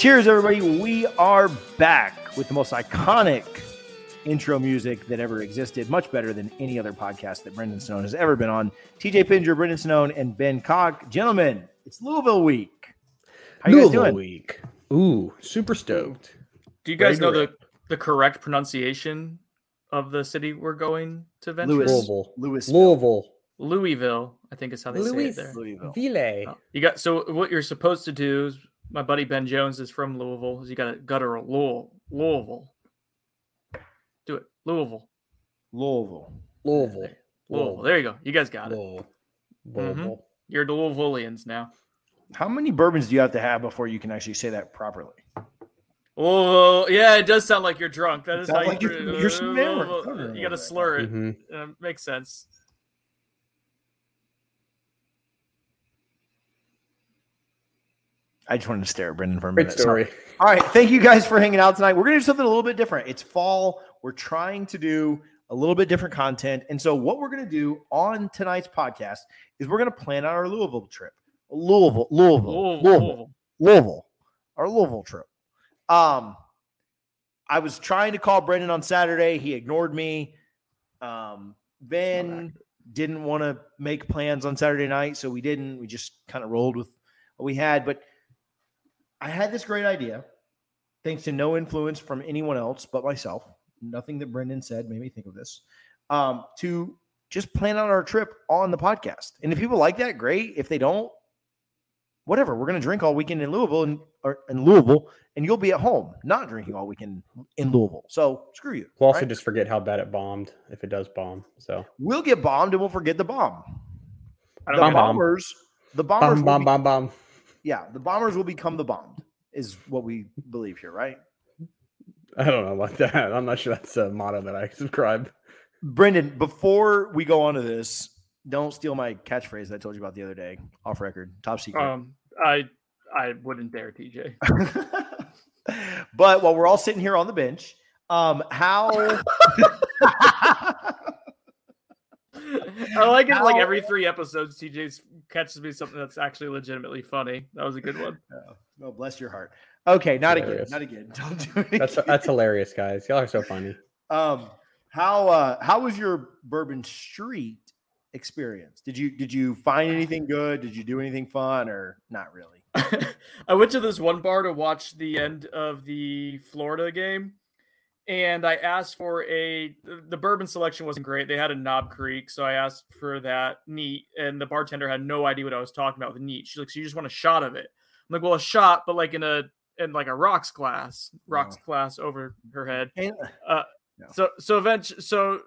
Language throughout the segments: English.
Cheers, everybody. We are back with the most iconic intro music that ever existed, much better than any other podcast that Brendan Snowden has ever been on. TJ Pinger, Brendan Snowden, and Ben Cock. Gentlemen, it's Louisville week. How you guys Louisville doing? week. Ooh, super stoked. Do you guys know the, the correct pronunciation of the city we're going to venture? Louis. Louisville. Louis. Louisville. Louisville, I think is how they say it there. Louisville. Ville. Oh, You got so what you're supposed to do is my buddy Ben Jones is from Louisville. Is you got to gutter a Louisville, Louisville. Do it, Louisville, Louisville. Louisville. Louisville. There you go. You guys got it. Louisville. Mhm. You're the Louisvillians now. How many bourbons do you have to have before you can actually say that properly? Oh yeah, it does sound like you're drunk. That is how like you. you're- you're swearing- swearing You got to over it. slur it. Mhm. Uh, makes sense. I just wanted to stare at Brendan for a Great minute. Sorry. story. All right. Thank you guys for hanging out tonight. We're going to do something a little bit different. It's fall. We're trying to do a little bit different content. And so, what we're going to do on tonight's podcast is we're going to plan out our Louisville trip. Louisville, Louisville, Louisville, Louisville, Louisville. Louisville, our Louisville trip. Um, I was trying to call Brendan on Saturday. He ignored me. Um, Ben didn't want to make plans on Saturday night, so we didn't. We just kind of rolled with what we had. But I had this great idea, thanks to no influence from anyone else but myself. Nothing that Brendan said made me think of this. Um, to just plan out our trip on the podcast. And if people like that, great. If they don't, whatever. We're gonna drink all weekend in Louisville and or in Louisville, and you'll be at home not drinking all weekend in Louisville. So screw you. We'll also right? just forget how bad it bombed if it does bomb. So we'll get bombed and we'll forget the bomb. I The don't Bomb, know. bomb. bombers, the bombers, bomb, will bomb, be- bomb, bomb. yeah, the bombers will become the bombed, is what we believe here, right? I don't know about that. I'm not sure that's a motto that I subscribe. Brendan, before we go on to this, don't steal my catchphrase that I told you about the other day, off record, top secret. Um, I I wouldn't dare, TJ. but while we're all sitting here on the bench, um, how I like it. Like every three episodes, TJ catches me something that's actually legitimately funny. That was a good one. oh, oh, bless your heart. Okay, not again, not again. Don't do it. That's that's hilarious, guys. Y'all are so funny. um how uh how was your Bourbon Street experience? Did you did you find anything good? Did you do anything fun or not really? I went to this one bar to watch the end of the Florida game, and I asked for a. The bourbon selection wasn't great. They had a Knob Creek, so I asked for that neat, and the bartender had no idea what I was talking about with neat. She's like, "So you just want a shot of it?" I'm like, "Well, a shot, but like in a in like a rocks glass, oh. rocks glass over her head." And, uh, uh, So so eventually, so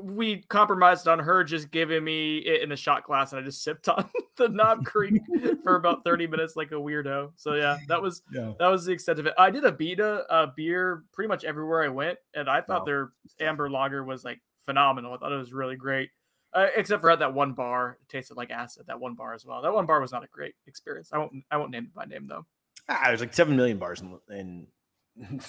we compromised on her just giving me it in a shot glass, and I just sipped on the Knob Creek for about thirty minutes like a weirdo. So yeah, that was yeah. that was the extent of it. I did Abita uh, beer pretty much everywhere I went, and I thought Wow. their amber lager was like phenomenal. I thought it was really great. Uh, except for at that one bar, it tasted like acid. That one bar as well. That one bar was not a great experience. I won't. I won't name it by name though. Ah, there's like seven million bars in, in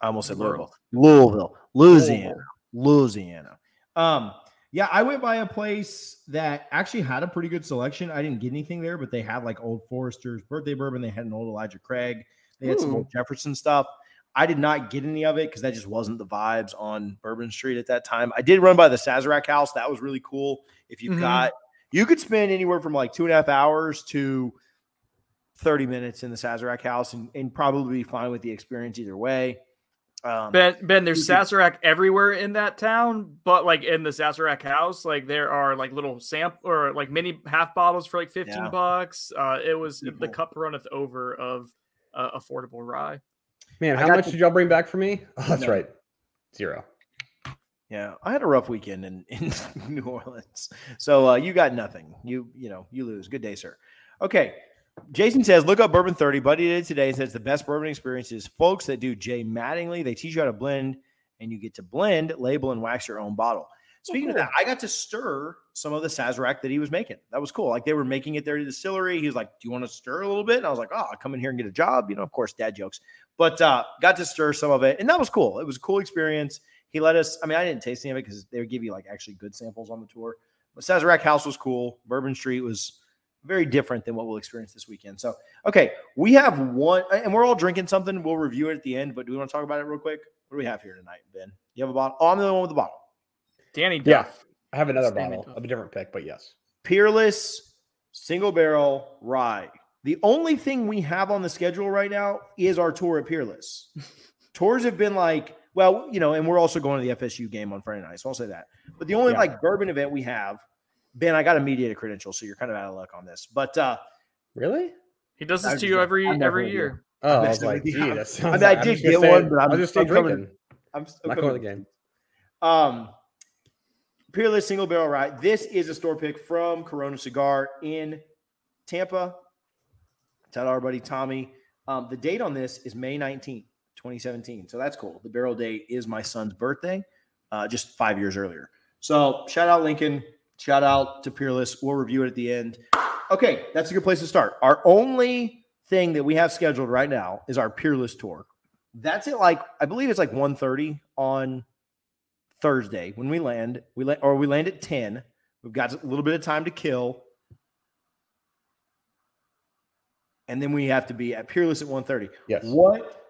I almost said. Louisville, Louisville, Louisiana, Louisiana. Um, yeah, I went by a place that actually had a pretty good selection. I didn't get anything there, but they had like Old Forester's birthday bourbon. They had an old Elijah Craig. They had some old Jefferson stuff. I did not get any of it because that just wasn't the vibes on Bourbon Street at that time. I did run by the Sazerac house. That was really cool. If you've Mhm. got, you could spend anywhere from like two and a half hours to 30 minutes in the Sazerac house and, and probably be fine with the experience either way. Um, Ben, Ben, there's you Sazerac everywhere in that town, but like in the Sazerac house, like there are like little sample or like mini half bottles for like 15 Yeah. bucks. Uh, it was Pretty the cup runneth over of uh, affordable rye. Man, how much to- did y'all bring back for me? Oh, that's No. right. Zero. Yeah, I had a rough weekend in, in New Orleans. So uh, you got nothing. You you know you lose. Good day, sir. Okay. Jason says, look up Bourbon 30. Buddy did it today and says the best bourbon experience is folks that do J Mattingly. They teach you how to blend and you get to blend, label, and wax your own bottle. Speaking of that, I got to stir some of the Sazerac that he was making. That was cool. Like they were making it there to the distillery. He was like, Do you want to stir a little bit? And I was like, Oh, I'll come in here and get a job. You know, of course, dad jokes. But uh, got to stir some of it. And that was cool. It was a cool experience. He let us, I mean, I didn't taste any of it because they would give you like actually good samples on the tour. But Sazerac House was cool. Bourbon Street was very different than what we'll experience this weekend. So, okay, we have one, and we're all drinking something. We'll review it at the end, but do we want to talk about it real quick? What do we have here tonight, Ben? You have a bottle? Oh, I'm the only one with the bottle. Danny Yeah. I have another Stand bottle up. of a different pick, but yes. Peerless single barrel rye. The only thing we have on the schedule right now is our tour at Peerless. Tours have been like, well, you know, and we're also going to the FSU game on Friday night. So I'll say that. But the only Yeah. like bourbon event we have, Ben, I got a mediator credential, so you're kind of out of luck on this. But uh Really? He does I this to you every every gonna year. Oh, I messing was like, you. gee, I that mean, sounds I like- I'm did get say- one, but I'm- I'll just stay I'm coming- drinking. I'm still Not going to the game. Um, Peerless single barrel rye. This is a store pick from Corona Cigar in Tampa. Tell our buddy Tommy. Um, the date on this is May 19th, 2017. So that's cool. The barrel date is my son's birthday, uh, just five years earlier. So shout out Lincoln. Shout out to Peerless. We'll review it at the end. Okay, that's a good place to start. Our only thing that we have scheduled right now is our Peerless tour. That's it. Like I believe it's like 1.30 on Thursday when we land. We land or we land at 10. We've got a little bit of time to kill. And then we have to be at Peerless at 1:30. Yes. What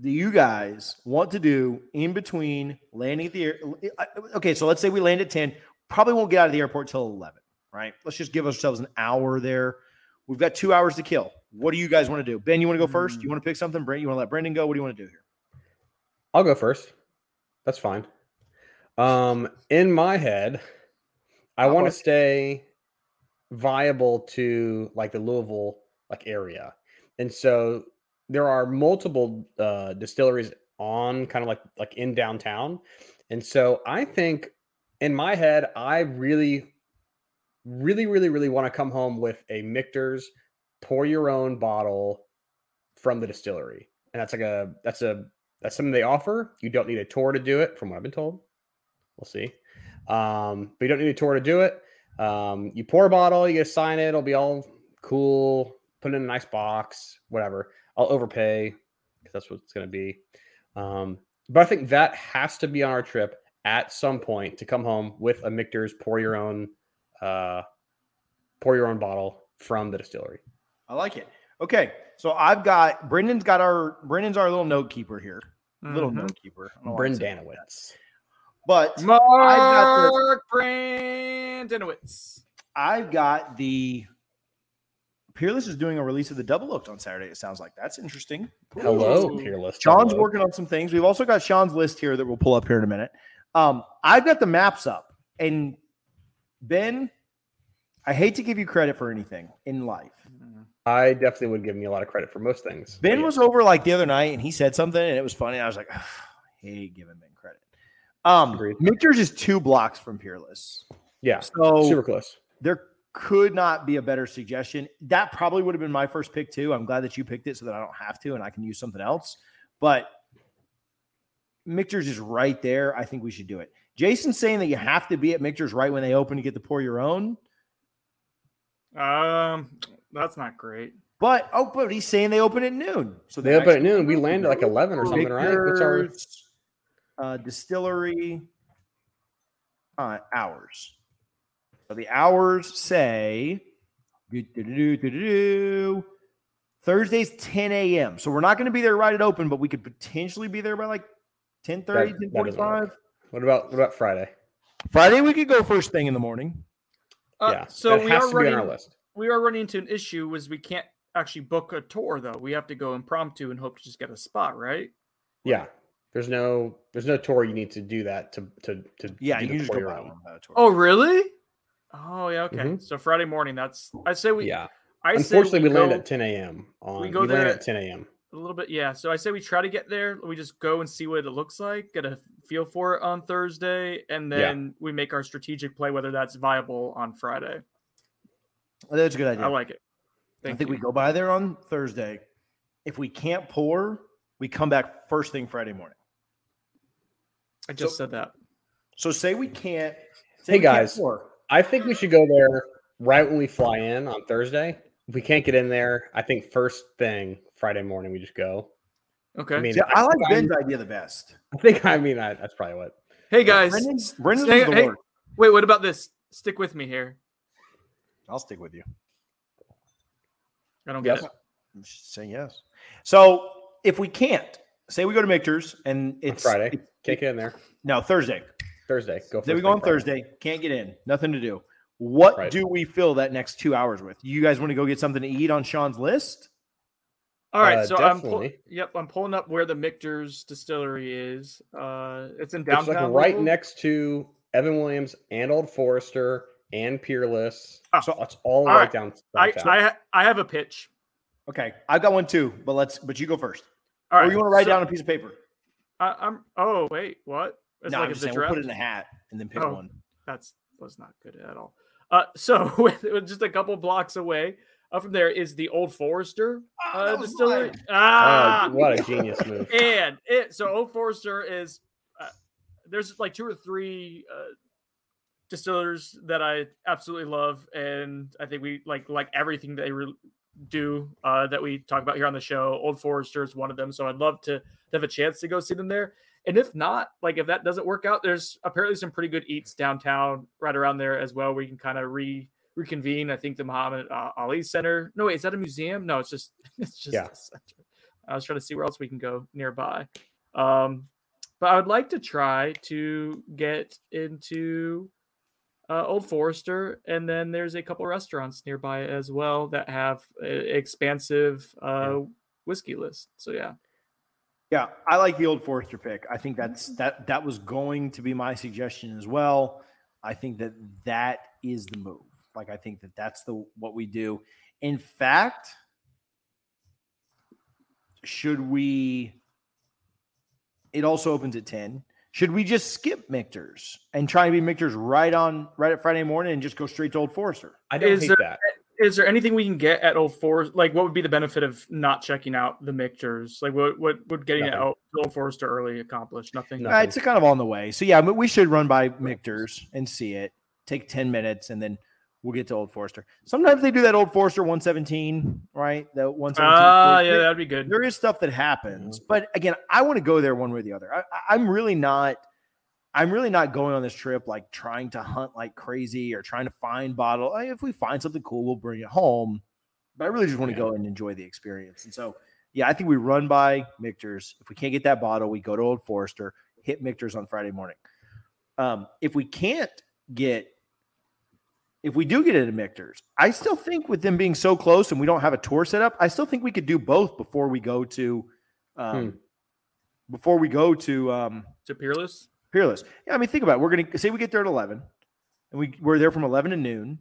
do you guys want to do in between landing at the air? Okay, so let's say we land at 10. Probably won't get out of the airport till 11, right? Let's just give ourselves an hour there. We've got two hours to kill. What do you guys want to do? Ben, you want to go first? You want to pick something? Brent, you want to let Brendan go? What do you want to do here? I'll go first. That's fine. Um, in my head, I Hot want to stay viable to like the Louisville like area, and so there are multiple uh, distilleries on kind of like like in downtown, and so I think in my head, I really, really, really, really want to come home with a Michter's pour your own bottle from the distillery, and that's like a that's a that's something they offer. You don't need a tour to do it, from what I've been told. We'll see. Um, but you don't need a tour to do it. Um, you pour a bottle, you get to sign it. It'll be all cool. Put it in a nice box, whatever. I'll overpay because that's what it's going to be. Um, but I think that has to be on our trip at some point to come home with a Michter's pour your own, uh, pour your own bottle from the distillery. I like it. Okay, so I've got Brendan's got our Brendan's our little note keeper here. Little Mhm. note keeper. I don't know I said that. Brendanowitz. But got the- Mark Brandenowitz. I've got the Peerless is doing a release of the double oaked on Saturday. It sounds like that's interesting. Hello, Ooh. peerless. Sean's Double Oak. working on some things. We've also got Sean's list here that we'll pull up here in a minute. Um, I've got the maps up, and Ben, I hate to give you credit for anything in life. I definitely would give me a lot of credit for most things. Ben but was over like the other night, and he said something, and it was funny. I was like, I hate giving Ben credit. Um, Agreed. Michter's is two blocks from Peerless, yeah, so super close. there could not be a better suggestion. That probably would have been my first pick too. I'm glad that you picked it so that I don't have to and I can use something else. But Michter's is right there. I think we should do it. Jason's saying that you have to be at Michter's right when they open to get the pour your own. Um, that's not great. But oh, but he's saying they open at noon. So They they're open at noon. We land at like eleven or something, right? What's our uh, distillery uh, hours? So the hours say. Thursday's 10 a.m. So we're not going to be there right at open, but we could potentially be there by like 10 30, That- that doesn't 45. what about what about Friday? Friday, we could go first thing in the morning. Uh, yeah, so we are to be on running. our list. We are running into an issue. Was we can't actually book a tour though. We have to go impromptu and hope to just get a spot, right? Yeah, there's no there's no tour you need to do that to to to Yeah, you just go your buy own. one without a tour. Oh, really? Oh, yeah. Okay. Mhm. So Friday morning. That's. I say we. yeah. I Unfortunately, we, land go- at 10 a.m. on we, go land there at at- 10 a.m. a little bit. Yeah. So I say we try to get there. We just go and see what it looks like, get a feel for it on Thursday, and Yeah. then we make our strategic play, whether that's viable on Friday. That's a good idea. I like it. I think you. we go by there on Thursday. If we can't pour, we come back first thing Friday morning. I just so- said that. So say we can't. say Hey, we can't guys. pour. I think we should go there right when we fly in on Thursday. If we can't get in there, I think first thing Friday morning we just go. Okay. I mean, See, I like Ben's idea the best. I think I mean I, that's probably what. hey guys, Brendan's, Brendan's stay- the hey, wait. What about this? Stick with me here. I'll stick with you. I don't get Yes. it. I'm just saying yes. So if we can't, say we go to Michter's and On it's Friday. it's- Can't get in there. no Thursday. Thursday. Go Then we go on Friday. Thursday. Can't get in. Nothing to do. What Right. do we fill that next two hours with? You guys want to go get something to eat on Sean's list? All right, Uh, so I'm pull- yep, I'm pulling up where the Michter's distillery is. Uh, it's in downtown, It's like right Louisville. next to Evan Williams and Old Forester and Peerless. Ah, so it's all all right right. down. I, downtown. I ha- I have a pitch. Okay, I've got one too, but let's. But you go first. All right, or you want to write so down a piece of paper? I, I'm. Oh wait, what? It's no, like I'm it's just a saying we'll put it in a hat and then pick Oh. one. That's was not good at all. Uh, so with, with just a couple blocks away uh, from there is the Old Forester Oh, uh, that was distillery. mine. Ah, Oh, what a genius move. and it so Old Forester is uh, there's like two or three uh, distillers that I absolutely love, and I think we like like everything they re- do uh, that we talk about here on the show. Old Forester is one of them, so I'd love to, to have a chance to go see them there. And if not, like if that doesn't work out, there's apparently some pretty good eats downtown, right around there as well. We can kind of re reconvene. I think the Muhammad uh, Ali Center. No, wait, is that a museum? No, it's just it's just Yeah. a center. I was trying to see where else we can go nearby. Um, but I would like to try to get into uh, Old Forester, and then there's a couple restaurants nearby as well that have a expansive uh, whiskey list. So yeah, Yeah, I like the old Forester pick. I think that's that that was going to be my suggestion as well. I think that that is the move. Like I think that that's the what we do. In fact, should we it also opens at 10. Should we just skip Michter's and try to be Michter's right on right at Friday morning and just go straight to Old Forester? I don't Is hate there- that. is there anything we can get at Old Forester? Like, what would be the benefit of not checking out the Michter's? Like, what what would getting it Nothing. out to Old Forester early accomplish? Nothing. No. Uh, it's kind of on the way. So yeah, but we should run by Michter's and see it. Take 10 minutes and then we'll get to Old Forester. Sometimes they do that Old Forester 117, right? The 117. Ah, There- yeah, that'd be good. there is stuff that happens, but again, I want to go there one way or the other. I, I'm really not. I'm really not going on this trip like trying to hunt like crazy or trying to find bottle. If we find something cool, we'll bring it home. But I really just want to go and enjoy the experience. And so, yeah, I think we run by Michter's. If we can't get that bottle, we go to Old Forester, hit Michter's on Friday morning. Um, if we can't get, if we do get it at Michter's, I still think with them being so close and we don't have a tour set up, I still think we could do both before we go to, um, Hmm. before we go to um, to Peerless. Peerless. Yeah, I mean, think about it. We're gonna say we get there at eleven, and we we're there from eleven to noon.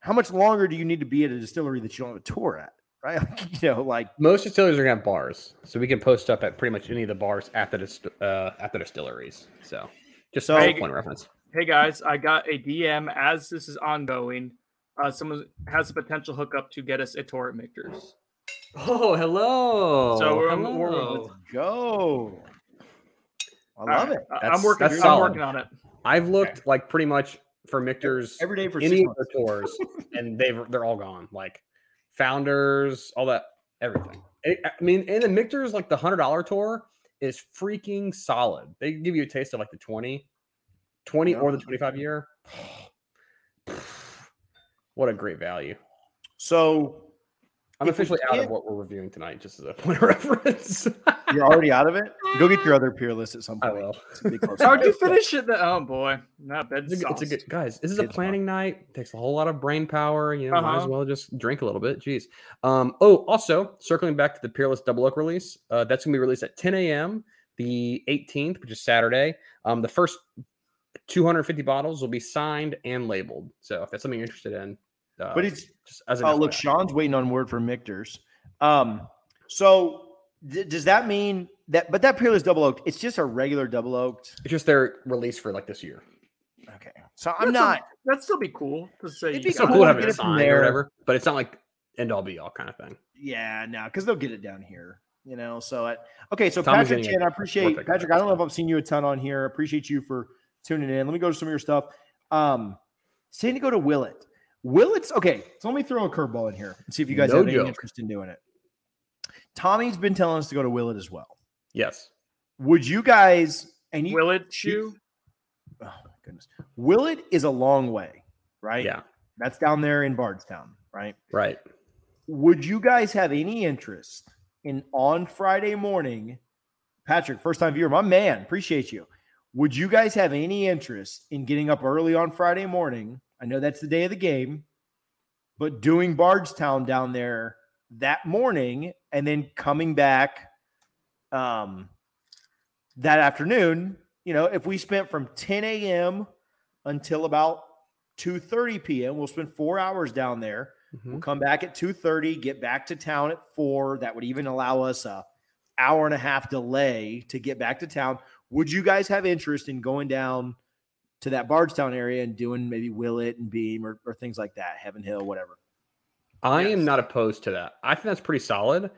How much longer do you need to be at a distillery that you don't have a tour at? Right? Like, you know, like Most distilleries are gonna have bars, so we can post up at pretty much any of the bars at the dist- uh, at the distilleries. So, just So- so point of reference. Hey guys, I got a DM as this is ongoing. Uh, someone has a potential hookup to get us a tour at Michter's. Oh, hello. So we're- hello. we're- go. I love Alright, it. I- I'm working. that's I'm solid. working on it. I've looked like pretty much for Michter's Every day for any of their tours, and they've they're all gone. Like founders, all that, everything. I I mean, and the Michter's like the hundred dollar tour is freaking solid. They give you a taste of like the 20, 20 Yeah. or the twenty five year. What a great value. So I'm officially out of what we're reviewing tonight, just as a point of reference. you're already out of it. Go get your other Peerless at some I point. will. It's gonna be close How'd you finish it? The, oh boy, not bad. It's a, good- it's a good guys. This is a Kids planning night. Takes a whole lot of brain power. You know, might as Uh-huh. well just drink a little bit. Jeez. Um. Oh, also circling back to the Peerless Double Oak release. Uh, that's gonna be released at 10 a.m. the 18th, which is Saturday. Um, the first 250 bottles will be signed and labeled. So if that's something you're interested in, uh, But it's just as an Oh, look, Sean's waiting on word from Michter's. Um, so D- does that mean that? But that Peerless double oaked, it's just a regular double oaked. It's just their release for like this year. Okay, so I'm That's not. a- that'd still be cool to say. It'd be So cool to it. have it it signed there. or whatever, but it's not like end all be all kind of thing. Yeah, no, because they'll get it down here. You know, so I, okay. So Tommy's Patrick getting Chan, I a appreciate Patrick. I don't know if. I've seen you a ton on here. Appreciate you for tuning in. Let me go to some of your stuff. Um, saying to go to Willett. Willett's okay. So let me throw a curveball in here and see if you guys No have any interest in doing it. Tommy's been telling us to go to Willett as well. Yes. Would you guys and you Will it shoe? oh my goodness. Willett is a long way, right? Yeah. That's down there in Bardstown, right? Right. Would you guys have any interest in on Friday morning? Patrick, first time viewer, my man, appreciate you. Would you guys have any interest in getting up early on Friday morning? I know that's the day of the game, but doing Bardstown down there that morning and then coming back um, that afternoon. You know, if we spent from 10 a.m. until about 2:30 p.m., we'll spend four hours down there. Mhm. We'll come back at 2:30, get back to town at 4. That would even allow us a hour and a half delay to get back to town. Would you guys have interest in going down to that Bardstown area and doing maybe Willett and Beam or, or things like that, Heaven Hill, whatever? I Yes. am not opposed to that. I think that's pretty solid.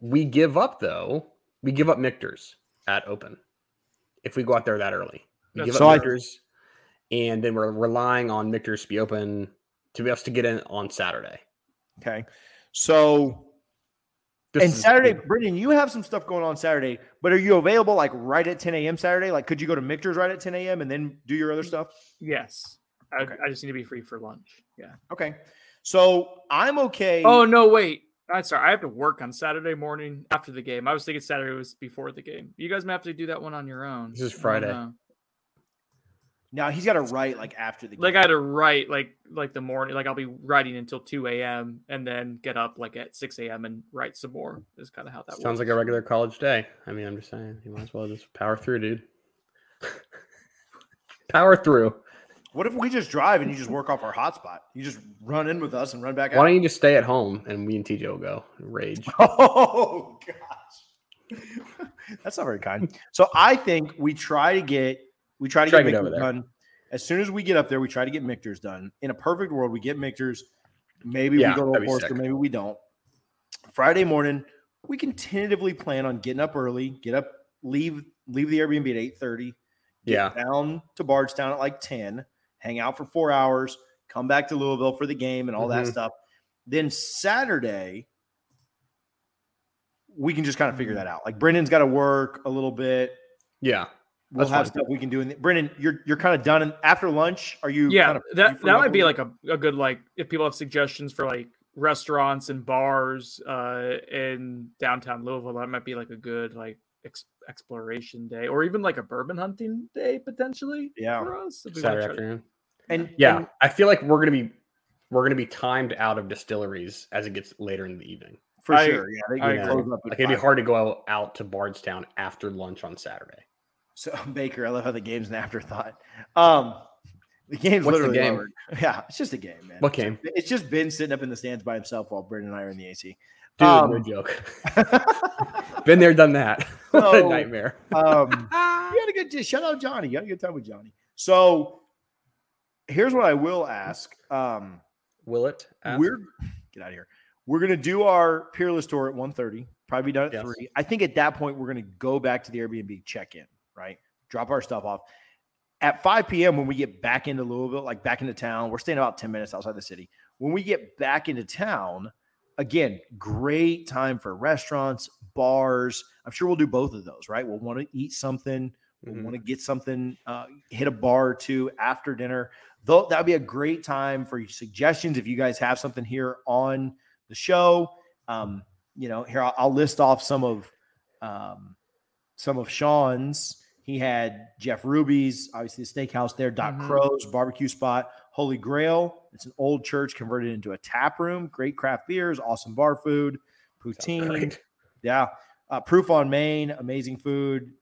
We give up though. We give up Michter's at open if we go out there that early. We That's give So up I- Michter's, and then we're relying on Michter's to be open to be able to get in on Saturday. Okay. So This and is- Saturday, Brendan, you have some stuff going on Saturday, but are you available like right at 10 a.m. Saturday? Like, could you go to Michter's right at 10 a.m. and then do your other stuff? Yes. I, Okay. I just need to be free for lunch. Yeah. Okay. So I'm okay. Oh no, wait. I'm sorry. I have to work on Saturday morning after the game. I was thinking Saturday was before the game. You guys may have to do that one on your own. This is I don't Friday. Know. now he's got to write like after the game. Like I had to write like like the morning. Like I'll be writing until two a.m. and then get up like at six a.m. and write some more. Is kind of how that sounds works. like a regular college day. I mean, I'm just saying, you might as well just power through, dude. power through. What if we just drive and you just work off our hotspot? You just run in with us and run back out. Why out. don't you just stay at home and me and TJ will go rage? Oh gosh, that's not very kind. So I think we try to get we try to Try get to get Michter's over there. done as soon as we get up there. We try to get Michter's done. In a perfect world, we get Michter's. Maybe Yeah, we go to Forester, maybe we don't. Friday morning, we can tentatively plan on getting up early, get up, leave leave the Airbnb at eight thirty. Yeah. down to Bardstown at like 10, hang out for four hours, come back to Louisville for the game and all that Mhm. stuff. Then Saturday, we can just kind of figure Mm-hmm. that out. Like Brendan's got to work a little bit. Yeah. We'll That's have fine. stuff we can do. In the, Brendan, you're you're kind of done. And after lunch, are you? yeah, kind of, that you that might be like a, a good like if people have suggestions for like restaurants and bars uh in downtown Louisville, that might be like a good like ex- exploration day or even like a bourbon hunting day potentially. Yeah. for us. if we wanna Saturday try to- afternoon. And Yeah, and I feel like we're gonna be we're gonna be timed out of distilleries as it gets later in the evening. for I- sure. Yeah, they I can close up. Like it'd be hard to go out to Bardstown after lunch on Saturday. So Baker, I love how the game's an afterthought. Um, the game's What's the literally game? lowered. Yeah, it's just a game, man. What game? It's just Ben sitting up in the stands by himself while Brendan and I are in the AC. Dude, Um, no joke. Been there, done that. what a nightmare. um, you had a good shout out Johnny. You had a good time with Johnny. So here's what I will ask. Um, Will it? Ask? we're get out of here. We're gonna do our peerless tour at 1.30, probably done at Yes. three. I think at that point we're gonna go back to the Airbnb, check in, right? Drop our stuff off. At 5 p.m. when we get back into Louisville, like back into town, we're staying about 10 minutes outside the city. When we get back into town, again, great time for restaurants, bars. I'm sure we'll do both of those, right? We'll want to eat something. We'll Mhm. want to get something, uh, hit a bar or two after dinner. Though that would be a great time for suggestions if you guys have something here on the show. Um, you know, here I'll, I'll list off some of um, some of Sean's. He had Jeff Ruby's, obviously the steakhouse there, Doc Mhm. Crow's barbecue spot, Holy Grail. It's an old church converted into a tap room. Great craft beers, awesome bar food, poutine. Yeah. Uh, Proof on Main, amazing food,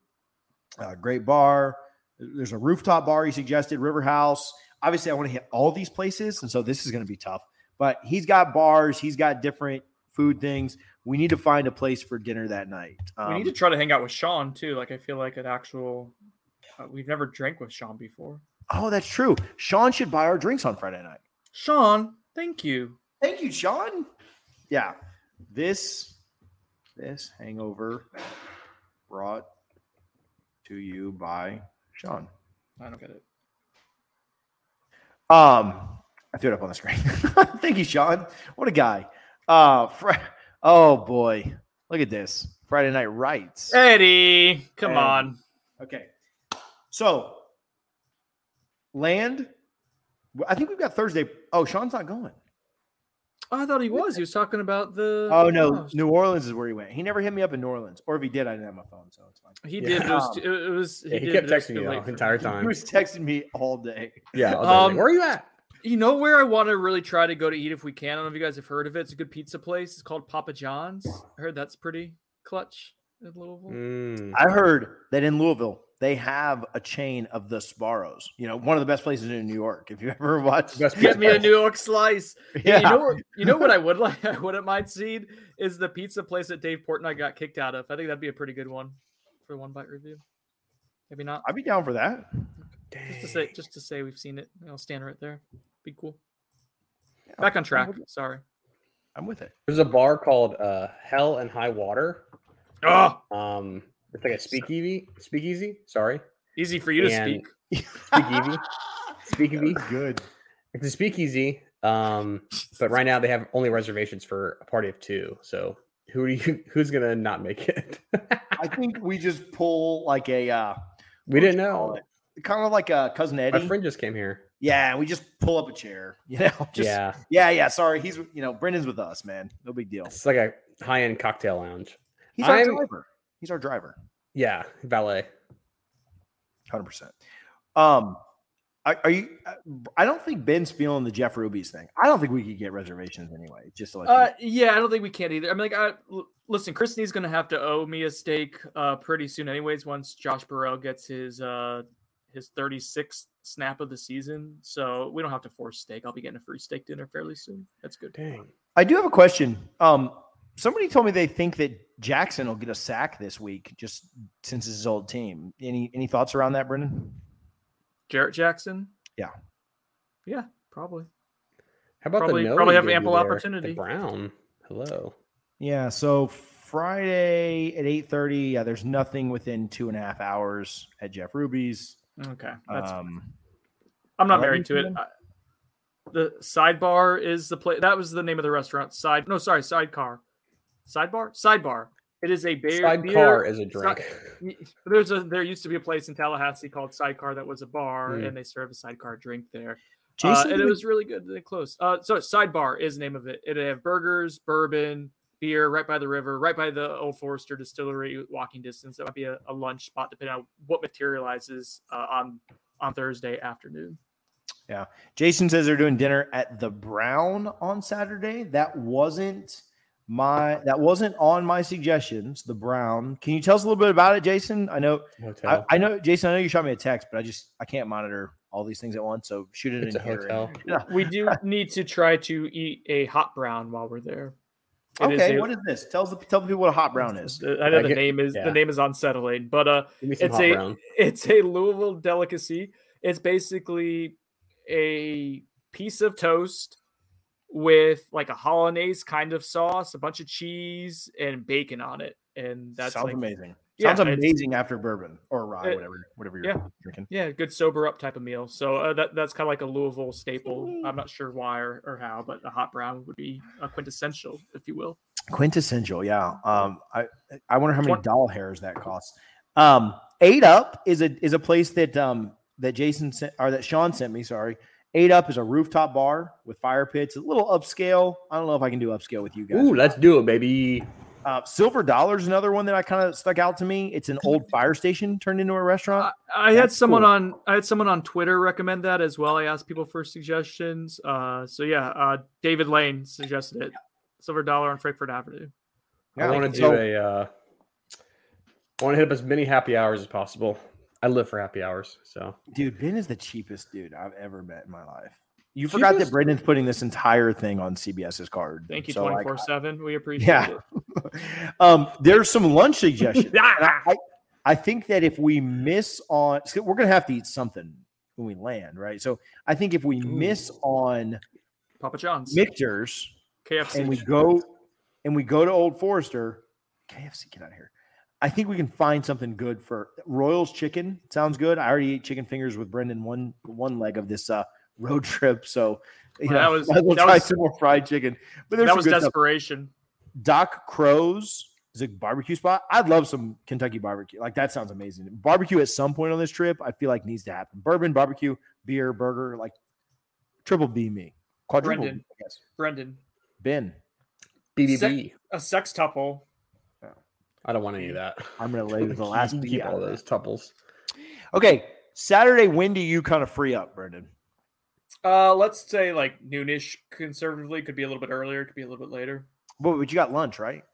uh, great bar. There's a rooftop bar he suggested, River House. Obviously, I want to hit all these places. And so this is going to be tough. But he's got bars, he's got different food things. We need to find a place for dinner that night. we need Um, to try to hang out with Sean too. Like I feel like an actual. Uh, we've never drank with Sean before. oh, that's true. Sean should buy our drinks on Friday night. Sean, thank you. Thank you, Sean. Yeah, this this hangover brought to you by Sean. I don't get it. Um, I threw it up on the screen. Thank you, Sean. What a guy. Uh, Fri oh boy, look at this Friday Night Rights. Eddie, come And- on. Okay, so land. I think we've got Thursday. Oh, Sean's not going. Oh, I thought he was. He was talking about the. Oh no, gosh. New Orleans is where he went. He never hit me up in New Orleans, or if he did, I didn't have my phone, so it's fine. He Yeah. did. It was. It it was Yeah, he did, kept but texting me the entire him. He was texting me all day. Yeah, I was Um, where are you at? You know where I want to really try to go to eat if we can. I don't know if you guys have heard of it. It's a good pizza place. It's called Papa John's. I heard that's pretty clutch in Louisville. Mm. I heard that in Louisville they have a chain of the Sparrows. You know, one of the best places in New York. If you ever watched, Best Get me a New York slice. yeah, Yeah. You know what? You know what I would like. I wouldn't mind seeing is the pizza place that Dave Portnoy got kicked out of. I think that'd be a pretty good one for a one bite review. Maybe not. I'd be down for that. Just to say, just to say we've seen it. I'll stand right there. Be cool. Back on track. Sorry. I'm with it. There's a bar called uh, Hell and High Water. Oh, Um, it's like a speakeasy. Speakeasy. Sorry, easy for you to speak. speakeasy. Speakeasy. Good. It's a speakeasy. Um, but right now they have only reservations for a party of two. So who do you? Who's gonna not make it? I think we just pull like a uh we didn't know. kind of like a cousin Eddie. My friend just came here. Yeah, we just pull up a chair. You know, just yeah, yeah, yeah. Sorry, he's you know Brendan's with us, man. No big deal. it's like a high end cocktail lounge. He's our I'm- driver. He's our driver. Yeah, valet. Hundred percent. Um, are, are you? uh, I don't think Ben's feeling the Jeff Ruby's thing. I don't think we could get reservations anyway. Just to let you Uh, know. yeah, I don't think we can either. I mean, like, I, l- listen, Christie's gonna have to owe me a steak uh pretty soon, anyways. Once Josh Burrell gets his uh his 36th snap of the season, so we don't have to force steak. I'll be getting a free steak dinner fairly soon. That's good. Dang. I do have a question. Um, somebody told me they think that Jackson will get a sack this week, just since it's his old team. Any any thoughts around that, Brendan? Jarrett Jackson. Yeah. Yeah, probably. How about Probably- the probably have ample there? The opportunity. Brown. Hello. Yeah. So Friday at eight thirty. Yeah, there's nothing within two and a half hours at Jeff Ruby's. Okay, that's. Um, I'm not married to it. I, the sidebar is the place. That was the name of the restaurant. Side. No, sorry, sidecar. Sidebar. Sidebar. It is a beer. Sidecar beer- is a drink. Y- There's a there used to be a place in Tallahassee called Sidecar that was a bar, Mm. and they serve a sidecar drink there. Uh, and it was really good. They closed. Uh, so Sidebar is the name of it. It have burgers, bourbon, beer, right by the river, right by the Old Forester Distillery, walking distance. That might be a, a lunch spot, depending on what materializes uh, on on Thursday afternoon. Yeah, Jason says they're doing dinner at the Brown on Saturday. That wasn't my that wasn't on my suggestions. The Brown. Can you tell us a little bit about it, Jason? I know I, I know Jason. I know you shot me a text, but I just I can't monitor all these things at once. So shoot it It's in a here. hotel. Yeah. We do need to try to eat a hot brown while we're there. It is Okay, a- what is this? Tell the tell the people what a hot brown is. I know I the get- name is yeah. the name is unsettling, but uh, Give me some it's a- brown. it's a Louisville delicacy. It's basically a piece of toast with like a hollandaise kind of sauce, a bunch of cheese, and bacon on it, and that's sounds like, amazing. Yeah, sounds amazing after bourbon or rye, It- whatever whatever you're yeah. drinking. Yeah, good sober up type of meal. So uh, that that's kind of like a Louisville staple. I'm not sure why or, or how, but a hot brown would be a quintessential, if you will. Quintessential, yeah. Um, I I wonder how many Twen- doll hairs that costs. Um, Eight Up is a is a place that um that Jason sent or that Sean sent me. Sorry, Eight Up is a rooftop bar with fire pits. A little upscale. I don't know if I can do upscale with you guys. Ooh, let's do it, baby. Uh, Silver Dollar is another one that I kind of stuck out to me. It's an old fire station turned into a restaurant. I had someone cool. on I had someone on Twitter recommend that as well. I asked people for suggestions. Uh, so yeah, uh, David Lane suggested it. Silver Dollar on Frankfort Avenue. I want to do so- a. Uh, I want to hit up as many happy hours as possible. I live for happy hours, so Dude, Ben is the cheapest dude I've ever met in my life. You forgot that Cheapest? Brendan's putting this entire thing on CBS's card. Thank you, twenty four seven. We appreciate Yeah. it. um, there's some lunch suggestions. And I, I, I think that if we miss on, we're gonna have to eat something when we land, right? So I think if we miss on Papa John's, Michter's KFC. and we go and we go to Old Forester, KFC, get out of here. I think we can find something good for Royals chicken. Sounds good. I already ate chicken fingers with Brendan one one leg of this uh, road trip, so you Well, know, that was- might as well that try was- some more fried chicken. But there's that was good stuff. desperation. Doc Crow's is a barbecue spot. I'd love some Kentucky barbecue. Like that sounds amazing. Barbecue at some point on this trip, I feel like needs to happen. Bourbon, barbecue, beer, burger, like triple B me. Quadruple Brendan. B, I guess. Brendan, Ben, BBB. a sextuple. I don't want any of that. I'm gonna lay the last keep all those tuples. Okay, Saturday. When do you kind of free up, Brendan? Uh, let's say like noonish conservatively. Could be a little bit earlier. Could be a little bit later. But, but you got lunch, right?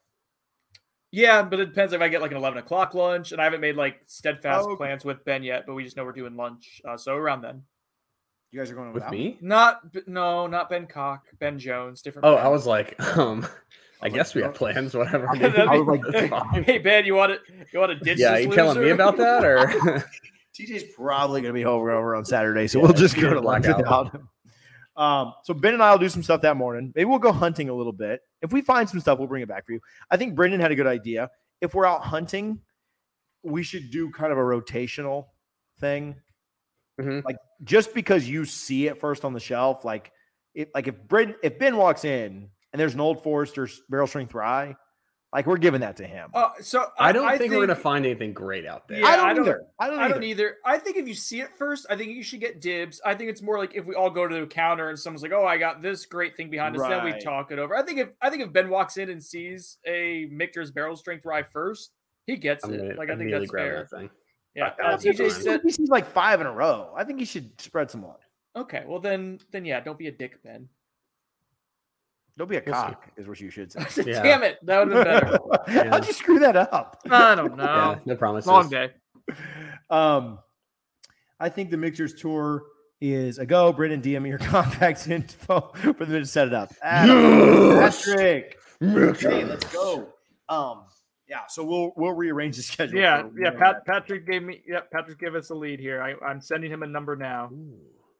Yeah, but it depends if I get like an eleven o'clock lunch, and I haven't made like steadfast Oh, okay. plans with Ben yet. But we just know we're doing lunch, uh, so around then. You guys are going With me? Not no, not Ben Cock, Ben Jones, different. Oh, Ben. I was like, um, I was guess we have plans, whatever. That'd dude. be- I was like, hey Ben, you want to you want to ditch? Yeah, this you telling me about that or? TJ's probably going to be over over on Saturday, so Yeah, we'll just go to gonna out. without him. Um, so Ben and I will do some stuff that morning. Maybe we'll go hunting a little bit. If we find some stuff, we'll bring it back for you. I think Brendan had a good idea. If we're out hunting, we should do kind of a rotational thing. Mhm. Like just because you see it first on the shelf, like if like if Brendan if Ben walks in and there's an old Forester barrel strength rye, like we're giving that to him. Uh, so I don't think, we're gonna find anything great out there. Yeah, I don't I don't- either. I don't, I either. don't either. I think if you see it first, I think you should get dibs. I think it's more like if we all go to the counter and someone's like, "Oh, I got this great thing behind us," then we talk it over. I think if I think if Ben walks in and sees a Michter's barrel strength rye first, he gets I'm it. gonna Like I think that's fair. that thing. Yeah. I- Uh, TJ said, He sees like five in a row. I think he should spread some on. "Okay, well then, then yeah, don't be a dick, Ben." Don't be a We'll see. cock, is what you should say. Yeah. Damn it, that would have been better. How'd you screw that up? I don't know. Yeah, no promises. Long day. Um, I think the Michter's tour is a go. Brendan, DM me your contact info for them to set it up. Adam, Yes! Patrick, okay, let's go. Um, yeah, so we'll we'll rearrange the schedule. Yeah, yeah. Pat, Patrick gave me. Yeah, Patrick gave us a lead here. I, I'm sending him a number now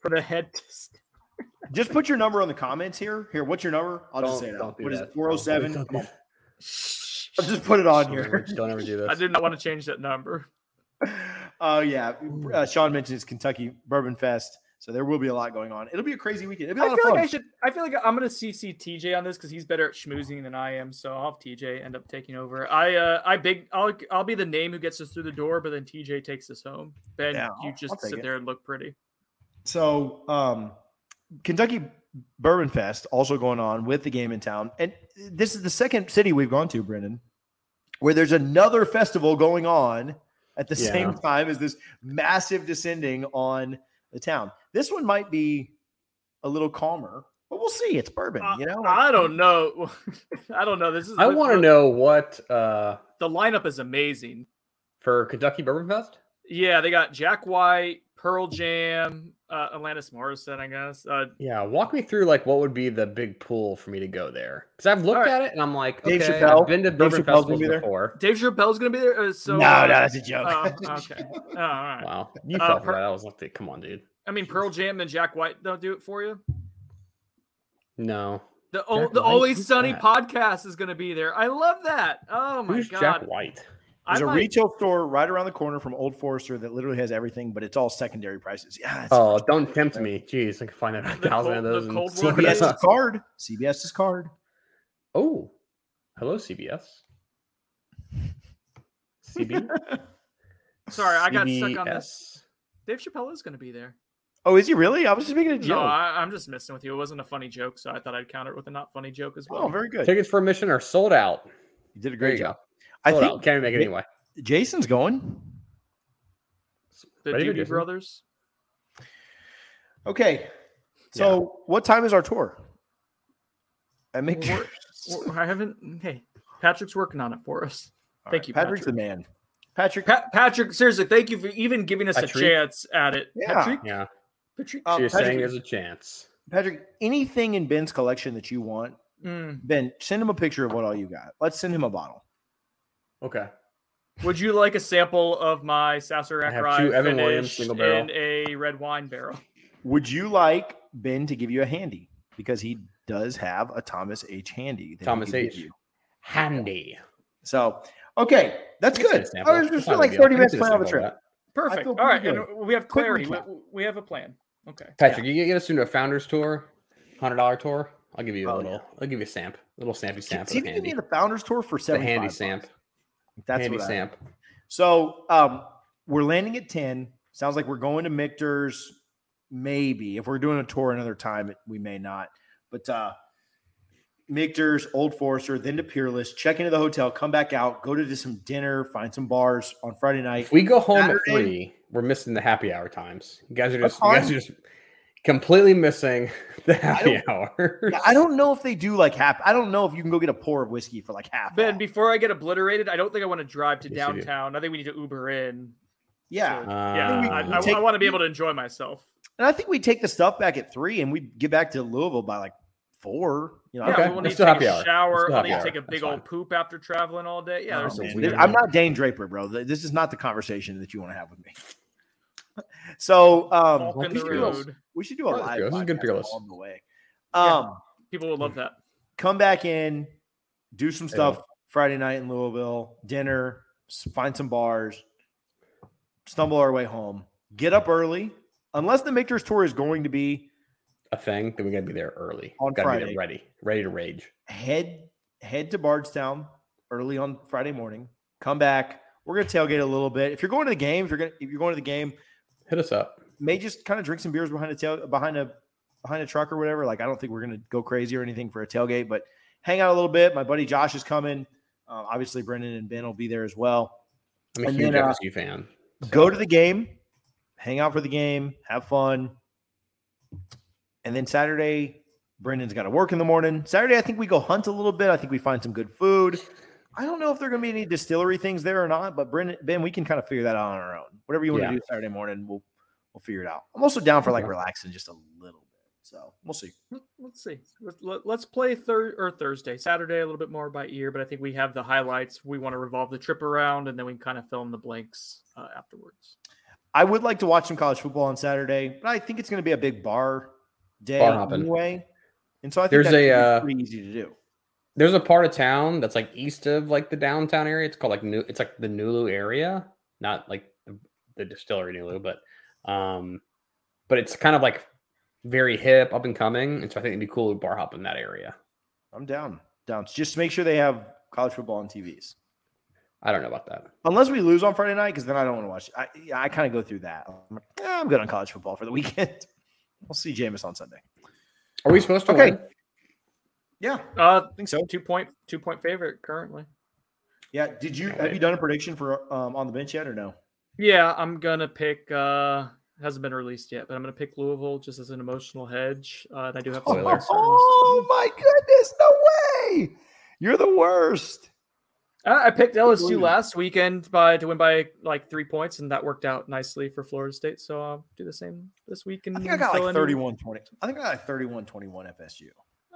for the head. Test. Just put your number on the comments here. Here, what's your number? I'll just Don't- say it. don't out. do What is it? 407. Come on. I'll just put it on here. Don't ever do this. I did not want to change that number. Oh yeah, uh, Sean mentioned it's Kentucky Bourbon Fest, so there will be a lot going on. It'll be a crazy weekend. It'll be a I lot feel of like. I should. I feel like I'm gonna CC TJ on this because he's better at schmoozing than I am. So I'll have TJ end up taking over. I uh I big I'll I'll be the name who gets us through the door, but then TJ takes us home. Ben, Yeah, you just sit it. there and look pretty. So, um, Kentucky Bourbon Fest also going on with the game in town, and this is the second city we've gone to, Brendan, where there's another festival going on at the same time as this massive descending on the town. This one might be a little calmer, but we'll see. It's bourbon, Uh, you know. I don't know. I don't know. This is I want to know what uh The lineup is amazing. for Kentucky Bourbon Fest. Yeah, they got Jack White, Pearl Jam, uh, Alanis Morissette, I guess. Uh, Yeah, walk me through like what would be the big pool for me to go there because I've looked All right. at it and I'm like, Dave okay, Chappelle? I've been to Dave Chappelle's gonna festivals be there? before. Dave Chappelle's gonna be there. Uh, so no, uh, no, that's a joke. Oh, okay. Oh, all right. Wow, you Uh, fell for per- that. I was like, come on, dude. I mean, Pearl Jam and Jack White don't do it for you. No, The o- the White? Always Who's Sunny that? podcast is going to be there. I love that. Oh my who's god! Jack White? I There's a might- retail store right around the corner from Old Forester that literally has everything, but it's all secondary prices. Yeah, it's Oh, don't tempt me. Jeez, I can find out a thousand cold- of those. the in cold war Florida. CBS's card. CBS's card. Oh, hello CBS. CB. Sorry, I got stuck on this. Dave Chappelle is going to be there. Oh, is he really? I was just making a No, joke. I, I'm just messing with you. It wasn't a funny joke, so I thought I'd counter it with a not funny joke as oh, well. oh, very good. Tickets for admission are sold out. You did a great you job. go. I Sold think out. Can't make it Ma- anyway. Jason's going. the Ready for Doobie Brothers. Okay. So, what time is our tour? I make We're- Well, I haven't. Hey, Patrick's working on it for us. Thank you, Patrick's Patrick. the man. Patrick. Pa- Patrick, seriously, thank you for even giving us Patrick? a chance at it. Yeah. Patrick, Yeah. Patrick. Um, So you're Patrick- saying there's a chance. Patrick, anything in Ben's collection that you want Mm. Ben, send him a picture of what all you got. Let's send him a bottle. Okay. Would you like a sample of my Sasser I Rye two Evan Williams single barrel. in a red wine barrel? Would you like Ben to give you a handy because he does have a Thomas H handy? that Thomas could H. you. Handy. So okay, that's good. see a. I was just not like thirty I can minutes see a playing on the trip. Perfect. All right, pretty and we have clarity. We, we have a plan. Okay. Patrick, you get us into a founders tour, hundred dollar tour. I'll give you a Oh, little. yeah. I'll give you a samp, little sampy samp. See if of you can handy. get the founders tour for The seventy handy five. samp. That's handy what I- So um, we're landing at 10. Sounds like we're going to Michter's. Maybe if we're doing a tour another time, we may not. But uh, Michter's, Old Forester, then to Peerless, check into the hotel, come back out, go to some dinner, find some bars on Friday night. If we go home Saturday- at three, we're missing the happy hour times. You guys are just you guys are just completely missing the happy don't- hour. I don't know if they do like half. I don't know if you can go get a pour of whiskey for like half. Ben, off. before I get obliterated, I don't think I want to drive to Yes, downtown. I think we need to Uber in. yeah, So, Uh, yeah, we- I, we I, want to be able to enjoy myself. and I think we take the stuff back at three, and we get back to Louisville by like four. You know, I Yeah, Okay, we will need to take happy a hour. shower. I'll need to take a That's big fine. old poop after traveling all day. Yeah, Oh, there's some weird. I'm not Dane Draper, bro. This is not the conversation that you want to have with me. So um, we, the should do a, road. we should do a Oh, that's live. good. This is good podcast Peerless. along the way. Yeah. Um, People would love that. come back in, do some Yeah. stuff Friday night in Louisville, dinner, find some bars, stumble our way home, get up early. Unless the Michter's tour is going to be a thing, then we gotta be there early. On gotta Friday. there ready, ready to rage. head head to Bardstown early on Friday morning. Come back. We're gonna tailgate a little bit. If you're going to the game, if you're gonna if you're going to the game, Hit us up. may just kind of drink some beers behind a tail behind a behind a truck or whatever. Like I don't think we're gonna go crazy or anything for a tailgate, but hang out a little bit. My buddy Josh is coming. Uh, obviously, Brendan and Ben will be there as well. I'm a And huge then, uh, FSU fan. Go to the game, hang out for the game, have fun, and then Saturday, Brendan's got to work in the morning. Saturday, I think we go hunt a little bit. I think we find some good food. I don't know if there are going to be any distillery things there or not, but Brendan, Ben, we can kind of figure that out on our own. Whatever you want Yeah. to do Saturday morning, we'll we'll figure it out. I'm also down for like Okay. relaxing just a little bit, so we'll see. Let's see. Let- let- Let's play thir- or Thursday, Saturday a little bit more by ear, but I think we have the highlights. We want to revolve the trip around, and then we can kind of fill in the blanks uh, afterwards. I would like to watch some college football on Saturday, but I think it's going to be a big bar day Bar anyway, and so I think There's that's a, gonna uh, pretty easy to do. There's a part of town that's like east of like the downtown area. It's called like New. It's like the Nulu area, not like the, the distillery Nulu, but um, but it's kind of like very hip, up and coming, and so I think it'd be cool to bar hop in that area. I'm down. Down. Just make sure they have college football on TVs. I don't know about that. Unless we lose on Friday night, because then I don't want to watch. I I kind of go through that. I'm, like, "Eh, I'm good on college football for the weekend. We'll see Jameis on Sunday. Are we supposed to Okay. win? Yeah, Uh, I think so. two point two point favorite currently. Yeah. Did you have you done a prediction for um, on the bench yet or no? Yeah, I'm gonna pick. uh Hasn't been released yet, but I'm gonna pick Louisville just as an emotional hedge. Uh, and I do have some Spoilers. concerns. Oh my goodness! No way! You're the worst. I I picked LSU last weekend by to win by like three points, and that worked out nicely for Florida State. So I'll do the same this week. And I think I got fill like 31 20. I think I got like 31 21 FSU.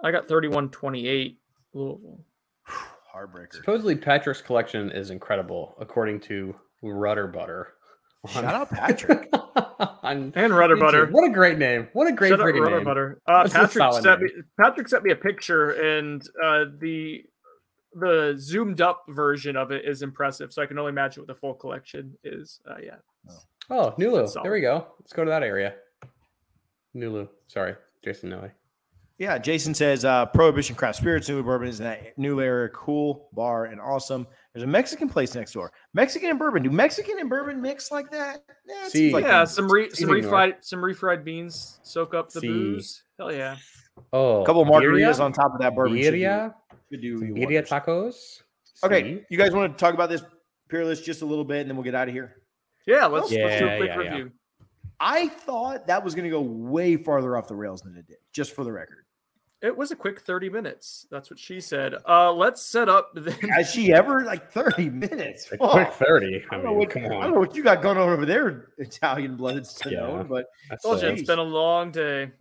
I got 31-28 Louisville. Heartbreaker. Supposedly, Patrick's collection is incredible, according to Rudder Butter. Shout out Patrick. And Rudder YouTube. Butter. What a great name! What a great Shout out freaking Rudder name! Butter. Uh, Patrick solid sent me. Patrick sent me a picture, and uh, the the zoomed up version of it is impressive. So I can only imagine what the full collection is. Uh, yeah, Oh, Nulu. There we go. Let's go to that area. Nulu. Sorry, Jason Noe. Yeah, Jason says uh, Prohibition Craft Spirits, New Bourbon is in that new area, cool bar and awesome. There's a Mexican place next door. Mexican and bourbon. Do Mexican and bourbon mix like that? Yeah, See. like yeah. they- Some re, some Easy, North. refried some refried beans soak up the See. booze. Hell yeah. Oh, a couple of margaritas birria? on top of that bourbon. should do- Birria, should do Some you birria tacos. Okay, See? you guys want to talk about this peerless just a little bit, and then we'll get out of here. Yeah, let's, let's do a quick yeah, yeah. review. I thought that was going to go way farther off the rails than it did. Just for the record, It was a quick 30 minutes. That's what she said. Uh, let's set up then. has she ever like thirty minutes? A Fuck. quick thirty. I I don't, know mean, what, come I don't know what you got going on over there, Italian blooded Yeah. Stone, but That's, Told you it's been a long day.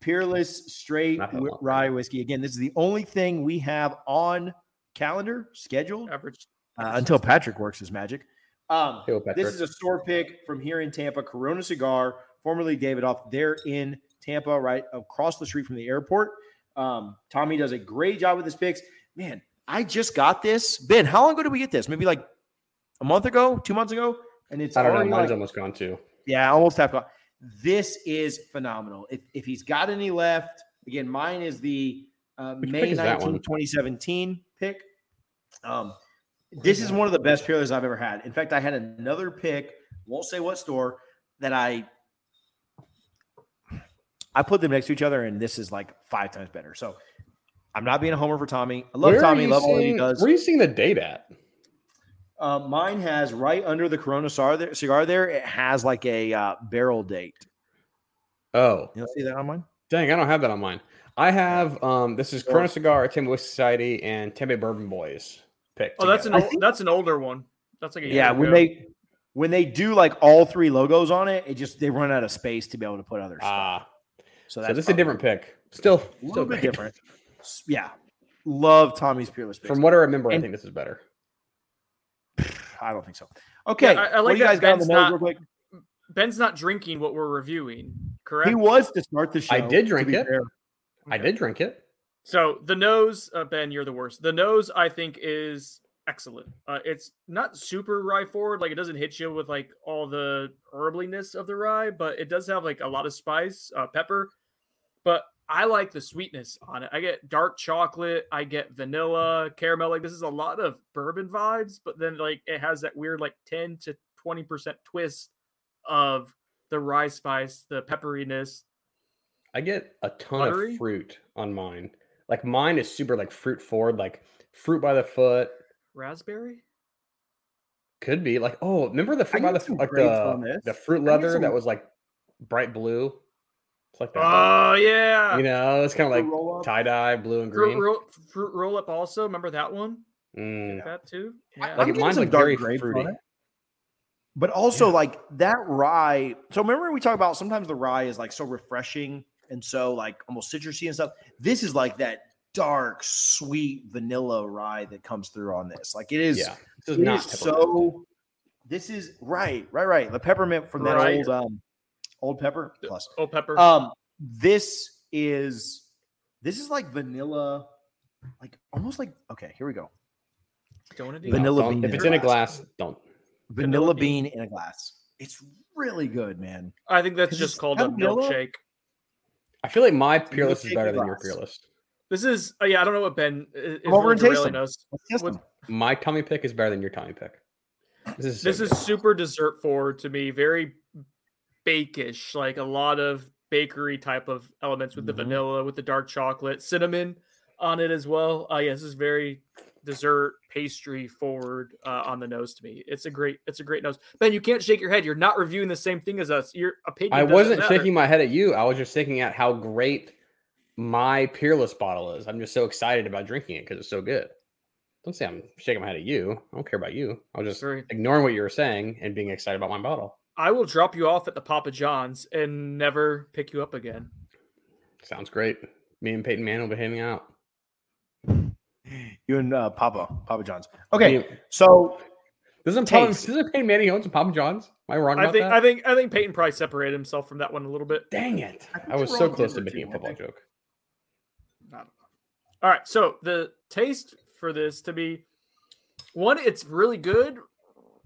Peerless straight Not that whi- long. rye whiskey. Again, this is the only thing we have on calendar scheduled Average. uh, until Patrick works his magic. Um, Hey, this is a store pick from here in Tampa, Corona Cigar, formerly Davidoff. They're in Tampa, right across the street from the airport. Um, Tommy does a great job with his picks. Man, I just got this. Ben, how long ago did we get this? Maybe like a month ago, two months ago, and it's I don't know. Mine's like- almost gone too. yeah, almost half gone. This is phenomenal. If, if he's got any left, again, mine is the uh, May pick 19, 2017 pick. Um, this is one of the best peerless I've ever had. In fact, I had another pick, won't say what store, that I I put them next to each other, and this is like five times better. So I'm not being a homer for Tommy. I love Where Tommy, you love all that he does. Where are you seeing the date at? Uh, mine has right under the Corona cigar there, cigar there, it has like a uh, barrel date. Oh, You don't see that on mine? dang! I don't have that on mine. I have um. This is Corona Cigar, Tampa Whiskey Society, and Tampa Bourbon Boys. Pick. Oh, that's an think- that's an older one. That's like a yeah when ago. they when they do like all three logos on it it just they run out of space to be able to put other stuff ah. So So that's this is a different pick. Still, a still little bit different yeah love tommy's peerless picks. From what I remember, I think this is better. i don't think so okay I- I like do you that guys got on the Ben's not- real quick Ben's not drinking what we're reviewing, correct? he was to start the show I did drink it. fair. I did drink it. So the nose, uh, Ben, you're the worst. The nose, I think, is excellent. Uh, it's not super rye forward, like it doesn't hit you with like all the herbliness of the rye, but it does have like a lot of spice, uh, pepper. But I like the sweetness on it. I get dark chocolate, I get vanilla, caramel. Like this is a lot of bourbon vibes, but then like it has that weird like 10 to 20 percent twist of the rye spice, the pepperiness. I get a ton Buttery? of fruit on mine. Like mine is super like fruit forward, like fruit by the foot. Raspberry? Could be like oh, remember the fruit by the like the the fruit leather some- that was like bright blue. It's like that. Oh yeah. you know, it's kind of like tie dye, blue and Fruit green. roll, fruit roll up also. Remember that one? Mm. That too. Yeah. Like I'm mine's like dark very grapes fruity. but also Yeah. like that rye so remember we talk about sometimes the rye is like so refreshing and so like almost citrusy and stuff this is like that dark sweet vanilla rye that comes through on this like it is Yeah, this is It not is so. This is right, right, right. The peppermint from that Right. old, um, old pepper plus. old pepper. Um, this is this is like vanilla, like almost like. Okay, here we go. Don't it? No, vanilla don't- bean If in it's in a glass. glass, don't. Vanilla Vanilla bean bean. in a glass. It's really good, man. I think that's just called a milkshake. I feel like my peerless is better than your peerless. This is uh, yeah. I don't know what Ben is Come really and taste derailing them. us. Let's What- My tummy pick is better than your tummy pick. This is so This is super dessert forward to me. Very bakish, like a lot of bakery type of elements with the Mhm. vanilla, with the dark chocolate, cinnamon on it as well. Uh, yeah, this is very dessert pastry forward uh, on the nose to me. It's a great, it's a great nose. Ben, you can't shake your head. You're not reviewing the same thing as us. Your opinion. I doesn't wasn't matter. shaking my head at you. I was just thinking at how great my peerless bottle is. I'm just so excited about drinking it because it's so good. Don't say I'm shaking my head at you. I don't care about you. I was just Very- ignoring what you were saying and being excited about my bottle. I will drop you off at the Papa John's and never pick you up again. Sounds great. Me and Peyton Mann will be hanging out. You and uh, Papa, Papa John's. Okay, Me- so Doesn't Papa, Taste. doesn't Peyton Manning own some Papa John's? Am I wrong I about think, that? I think, I think Peyton probably separated himself from that one a little bit. Dang it! I I was so close to making a too, football joke. I don't know. All right, so the taste for this to be one, it's really good,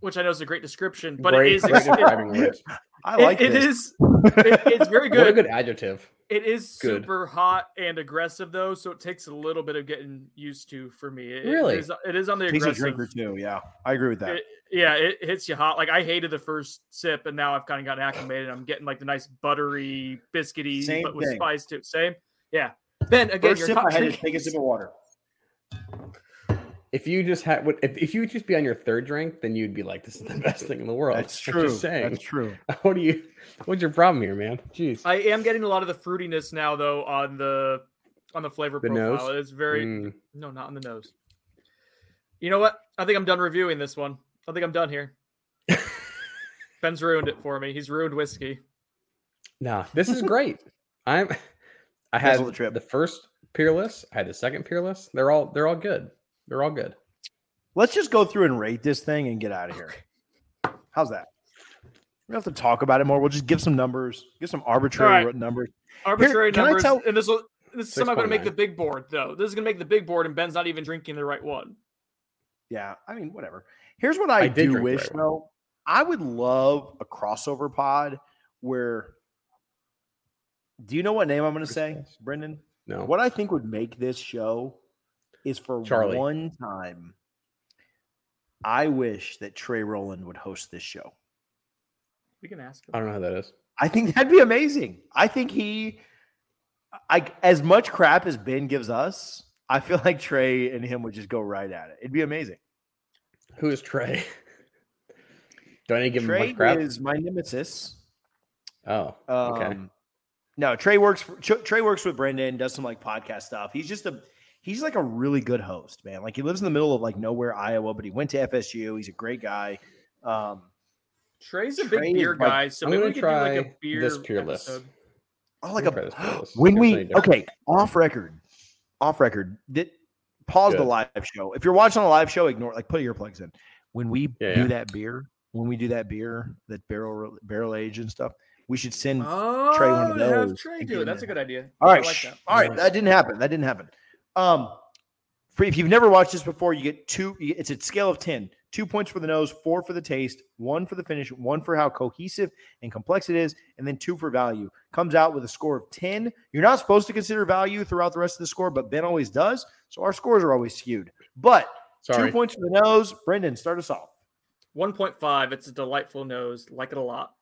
which I know is a great description, but great, it is great ex- it- I like it this. is it- it's very good. What a good. good adjective. It is Good. super hot and aggressive though, so it takes a little bit of getting used to for me. It- Really? it is, it is on the He's a aggressive. drinker too. Yeah, I agree with that. It- yeah, it hits you hot. Like I hated the first sip, and now I've kind of gotten acclimated. I'm getting like the nice buttery, biscuity, Same but with thing. spice too. Same, yeah. Ben, again, First you're sip, not I had to drinking. take a sip of water. If you just had, if, if you would just be on your third drink, then you'd be like, "This is the best thing in the world." That's true. Just saying. That's true. What do you? What's your problem here, man? Jeez. I am getting a lot of the fruitiness now, though, on the on the flavor The profile. nose? It's very Mm. no, not on the nose. You know what? I think I'm done reviewing this one. I think I'm done here. Ben's ruined it for me. He's ruined whiskey. Nah, this is great. I'm. I had the trip. the first peerless. I had the second peerless. They're all they're all good. They're all good. Let's just go through and rate this thing and get out of here. How's that? We don't have to talk about it more. We'll just give some numbers, give some arbitrary All right. numbers. Arbitrary can I numbers. tell- and this will this is somehow going to make the big board though. This is going to make the big board, and Ben's not even drinking the right one. Yeah, I mean, whatever. Here's what I, I do wish right one. I would love a crossover pod where. Do you know what name I'm going to say, Brendan? No. What I think would make this show is for Charlie. one time. I wish that Trey Rowland would host this show. We can ask him. I don't know how that is. I think that'd be amazing. I think he, I as much crap as Ben gives us, I feel like Trey and him would just go right at it. It'd be amazing. Who is Trey? Do I need to give him Trey much crap? is my nemesis. oh, Um, Okay. No, Trey works. For, Trey works with Brendan. Does some like podcast stuff. He's just a. He's like a really good host, man. Like he lives in the middle of like nowhere, Iowa, but he went to FSU. He's a great guy. Um, Trey's a Trey big beer like- guy, so I'm maybe gonna we could do like a try beer this Peerless. episode. oh, like We'll this a Peerless. when we okay off record, off record. Did pause the live show. If you're watching a live show, ignore like put earplugs in. When we Yeah, do yeah. that beer, when we do that beer, that barrel barrel age and stuff, we should send Oh, Trey one of have those Trey do it. That's a good idea. All I right, like shh. that. all right. That didn't happen. That didn't happen. Um, for if you've never watched this before, you get two. You get, it's a scale of ten. Two points for the nose, four for the taste, one for the finish, one for how cohesive and complex it is, and then two for value. Comes out with a score of ten. You're not supposed to consider value throughout the rest of the score, but Ben always does. So our scores are always skewed. But Sorry. two points for the nose. Brendan, start us off. 1.5. It's a delightful nose. Like it a lot.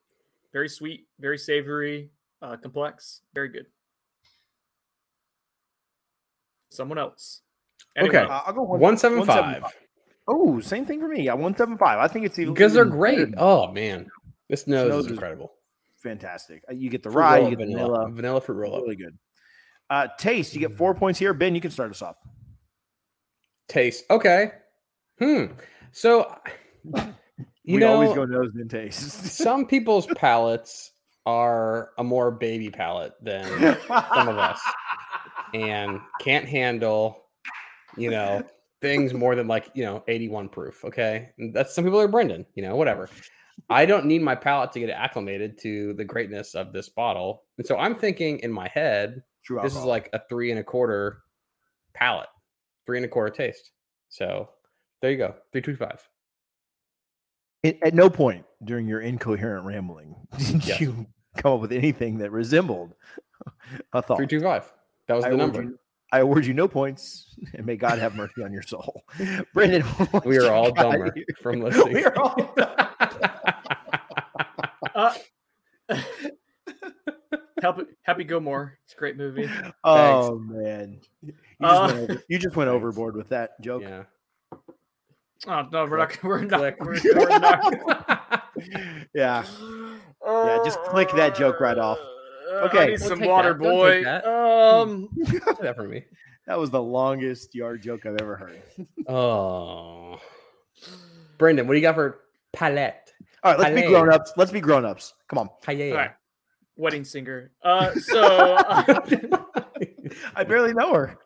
Very sweet, very savory, uh, complex. Very good. Someone else. Okay. Uh. I'll go one, One seven five. 175. Oh, same thing for me. Yeah, one seven five. I think it's even Because they're great. better. Oh man, this nose, nose is is incredible. fantastic. Uh, You get the Fruit rye, roll-up you get vanilla, vanilla. vanilla fruit roll up. Really good. Uh, taste, you get four points here. Ben, you can start us off. Taste. Okay. Hmm. So, you we know, always go nose then taste. some people's palates are a more baby palate than some of us, and can't handle, you know, things more than like you know 81 proof. Okay, And that's some people are Brendan. You know, whatever. I don't need my palate to get acclimated to the greatness of this bottle, and so I'm thinking in my head, True this is like a three and a quarter palate, three and a quarter taste. So there you go, three two five. At, at no point during your incoherent rambling did Yes. you come up with anything that resembled a thought. Three two five. That was the award number. you- I award you no points, and may God have mercy on your soul. Brendan, We are all got dumber here? from listening. we are all Uh, Happy, Happy Gilmore. It's a great movie. Oh man, you just, Uh, went, over, you just went overboard with that joke. yeah. Oh no, we're not. We're not. We're, we're not. yeah. Yeah, just click that joke right off. Uh, Okay. I need Don't some water, that, boy. that. Um, that for me. That was the longest yard joke I've ever heard. Oh, Brendan, what do you got for palette? All right, let's be Palais. grown ups. Let's be grown ups. Come on. Palette. all right. Wedding singer. Uh, so I barely know her.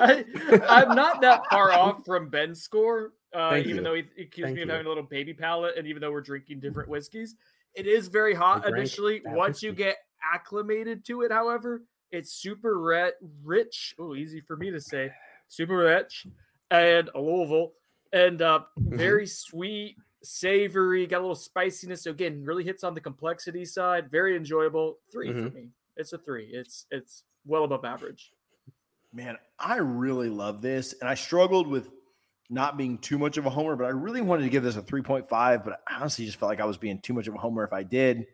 I, I'm not that far off from Ben's score, uh, even you. though he he accused Thank me of you. having a little baby palate, and even though we're drinking different whiskeys, it is very hot initially. Once you get acclimated to it, however, it's super re- rich. Oh, easy for me to say. Super rich, and a Louisville, and uh, Mm-hmm. very sweet, savory. Got a little spiciness. So again, really hits on the complexity side. Very enjoyable. 3 Mhm. for me. It's a three. It's it's well above average. Man, I really love this. And I struggled with not being too much of a homer, but I really wanted to give this a 3.5. But I honestly just felt like I was being too much of a homer if I did.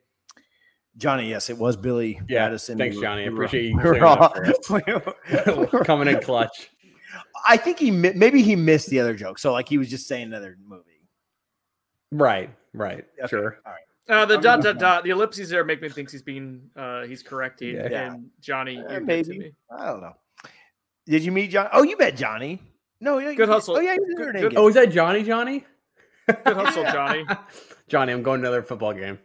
Johnny, yes, it was Billy Yeah, Madison. thanks, We were- Johnny. I we were- appreciate you we were all- Coming in clutch. I think he maybe he missed the other joke. So like he was just saying another movie. Right, right. Okay, Sure. All right. Uh, the I'm dot dot dot. The ellipses there make me think he's being uh he's correcting. Yeah. And Johnny, Uh, you're to maybe. me. I don't know. Did you meet John? Oh, you met Johnny. No, yeah, Good hustle. Oh yeah, he's in Good- there good- Oh, is that Johnny? Johnny? Good hustle, Johnny. Johnny, I'm going to another football game.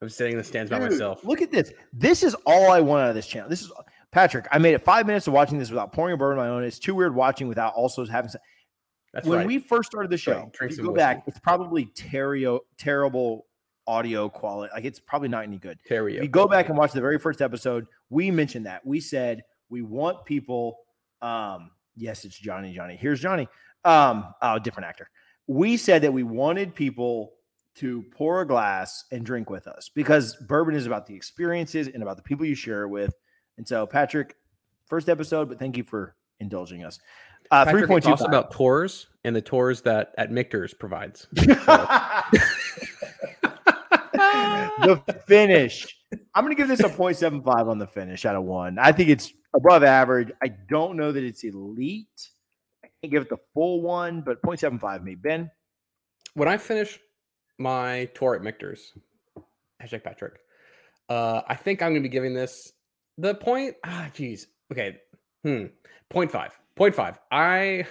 I'm sitting in the stands by myself. Look at this. This is all I want out of this channel. This is Patrick, I made it five minutes of watching this without pouring a bourbon of my own. It's too weird watching without also having. Some, That's when right. we first started the That's right. show, Drink if you some go back, it's probably terrio, terrible audio quality. Like it's probably not any good. Terry. If you go back and watch the very first episode, we mentioned that. We said we want people. Um, yes, it's Johnny. Johnny. Here's Johnny. Um, oh, different actor. We said that we wanted people to pour a glass and drink with us because bourbon is about the experiences and about the people you share it with. And so, Patrick, first episode, but thank you for indulging us. Uh, three Patrick, point it's also about tours and the tours that at Michter's provides. The finish. I'm going to give this a 0.75 on the finish out of one. I think it's above average. I don't know that it's elite. I can't give it the full one, but 0.75 me. Ben, when I finish my tour at Michter's, hashtag Patrick, uh, I think I'm going to be giving this the point. Ah, geez. Okay. Hmm. Point five. Point five. I,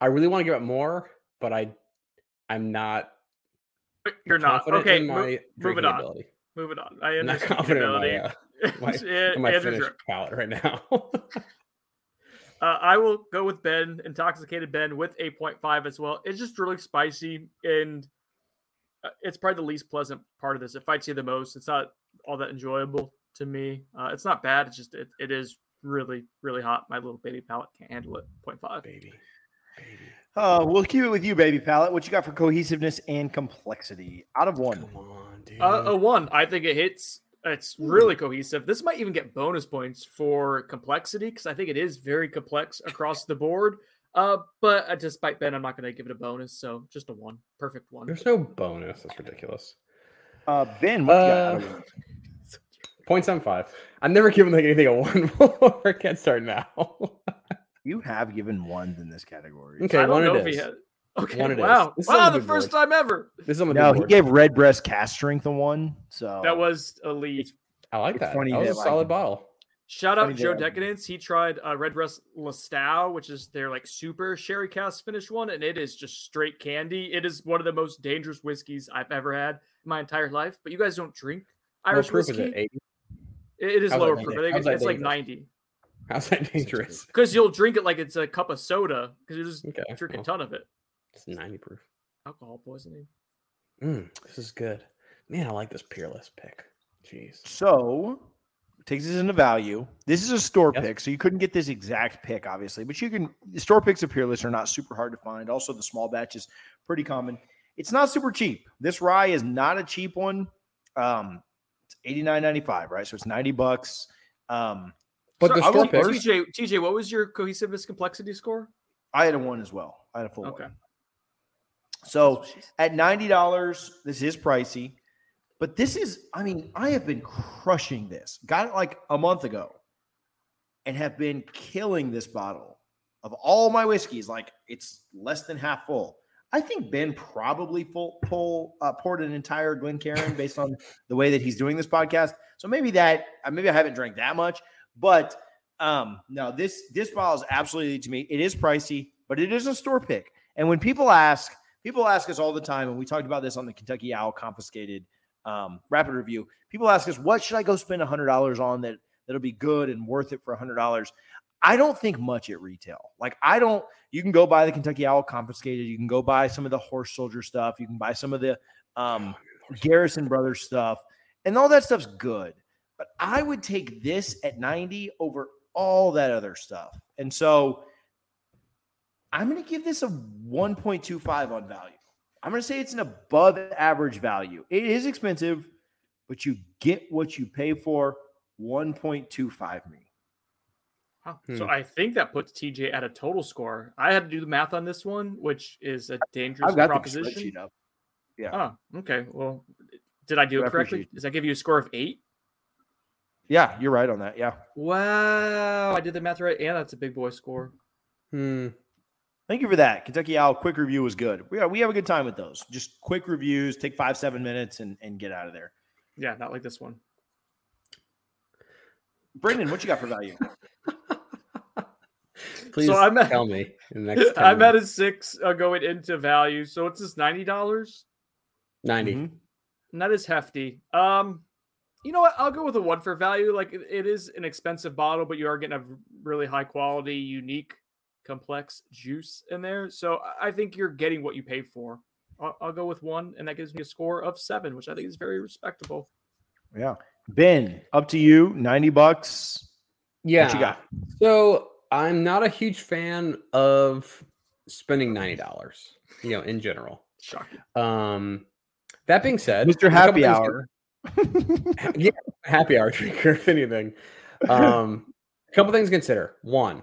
I really want to give it more, but I, I'm not. You're not okay. In my move drinking it on. ability. Move it on. I I'm not confident in my, uh, my- my Andrew finished palate right now. Uh, I will go with Ben, intoxicated Ben, with a 0.5 as well. It's just really spicy, and uh, it's probably the least pleasant part of this. It fights you the most. It's not all that enjoyable to me. Uh, it's not bad. It's just it, it is really really hot. My little baby palate can't handle it. 0.5. baby, baby. Uh, we'll keep it with you, baby palette. What you got for cohesiveness and complexity out of one? Come on, dude. Uh, a one. I think it hits. It's really cohesive. This might even get bonus points for complexity because I think it is very complex across the board. Uh, but uh, despite Ben, I'm not going to give it a bonus. So just a one, perfect one. There's no bonus. That's ridiculous. Uh, ben, what you got out of Uh. Point seven five. I've never given like anything a one before. I can't start now. You have given ones in this category. Okay, I don't one know it if he is. had. Okay, One it is. wow, This wow, on the the first board. time ever. This is on the No, he gave Redbreast cask strength a one. So That was elite. I like that. funny that was that, a like, solid bottle. Shout out Joe Decadence. He tried uh, Red Breast Lastau, which is their like super sherry cask finish one, and it is just straight candy. It is one of the most dangerous whiskeys I've ever had in my entire life. But you guys don't drink What Irish whiskey. is it? Eight? It- it is How's lower dan- proof. I think it's, it's like ninety. How's that dangerous? Because you'll drink it like it's a cup of soda. Because you're just Okay, drink a ton of it. It's ninety proof. Alcohol poisoning. Mm, this is good. Man, I like this peerless pick. Jeez. So takes this into value. This is a store Yes. pick, so you couldn't get this exact pick, obviously, but you can. Store picks of Peerless are not super hard to find. Also, the small batch is pretty common. It's not super cheap. This rye is not a cheap one. Um, it's eighty nine ninety five, right? So it's ninety bucks. Um, But So the I store will- TJ, TJ, what was your cohesiveness complexity score? I had a one as well. I had a full Okay. one. So at ninety dollars, this is pricey, but this is. I mean, I have been crushing this. Got it like a month ago, and have been killing this bottle of all my whiskeys. Like it's less than half full. I think Ben probably full pull uh, poured an entire Glencairn based on the way that he's doing this podcast. So maybe that uh, maybe I haven't drank that much, but um no this this bottle is absolutely to me. It is pricey, but it is a store pick. And when people ask, people ask us all the time, and we talked about this on the Kentucky Owl confiscated um, rapid review. People ask us, what should I go spend a hundred dollars on that that'll be good and worth it for a hundred dollars? I don't think much at retail. Like I don't. You can go buy the Kentucky Owl confiscated. You can go buy some of the Horse Soldier stuff. You can buy some of the um, Garrison Brothers stuff, and all that stuff's good. But I would take this at ninety over all that other stuff. And so I'm going to give this a 1.25 on value. I'm going to say it's an above average value. It is expensive, but you get what you pay for. 1.25 me. Huh. So Hmm. I think that puts TJ at a total score. I had to do the math on this one, which is a dangerous I've got proposition. spreadsheet up. Yeah. Oh, okay. Well, did I do I it correctly? Does that give you a score of eight? Yeah, you're right on that. Yeah. Wow, I did the math right, and that's a big boy score. Hmm. Thank you for that. Kentucky Owl quick review was good. We, are, we have a good time with those. Just quick reviews, take five, seven minutes and, and get out of there. Yeah, not like this one. Brendan, what you got for value? Please I'm at- tell me in the next I'm at a minutes. six uh, going into value, so it's just ninety dollars. 90. Mhm. And that is hefty. Um, You know what? I'll go with a one for value. Like it, it is an expensive bottle, but you are getting a really high quality, unique, complex juice in there. So I think you're getting what you paid for. I'll, I'll go with one, and that gives me a score of seven, which I think is very respectable. Yeah. Ben, up to you. 90 bucks. Yeah. What you got? So I'm not a huge fan of spending ninety dollars. You know, in general. Shocking. Um, that being said, Mr. there's a Happy things- Hour. Yeah, happy hour drinker, if anything. Um, a couple things to consider. One,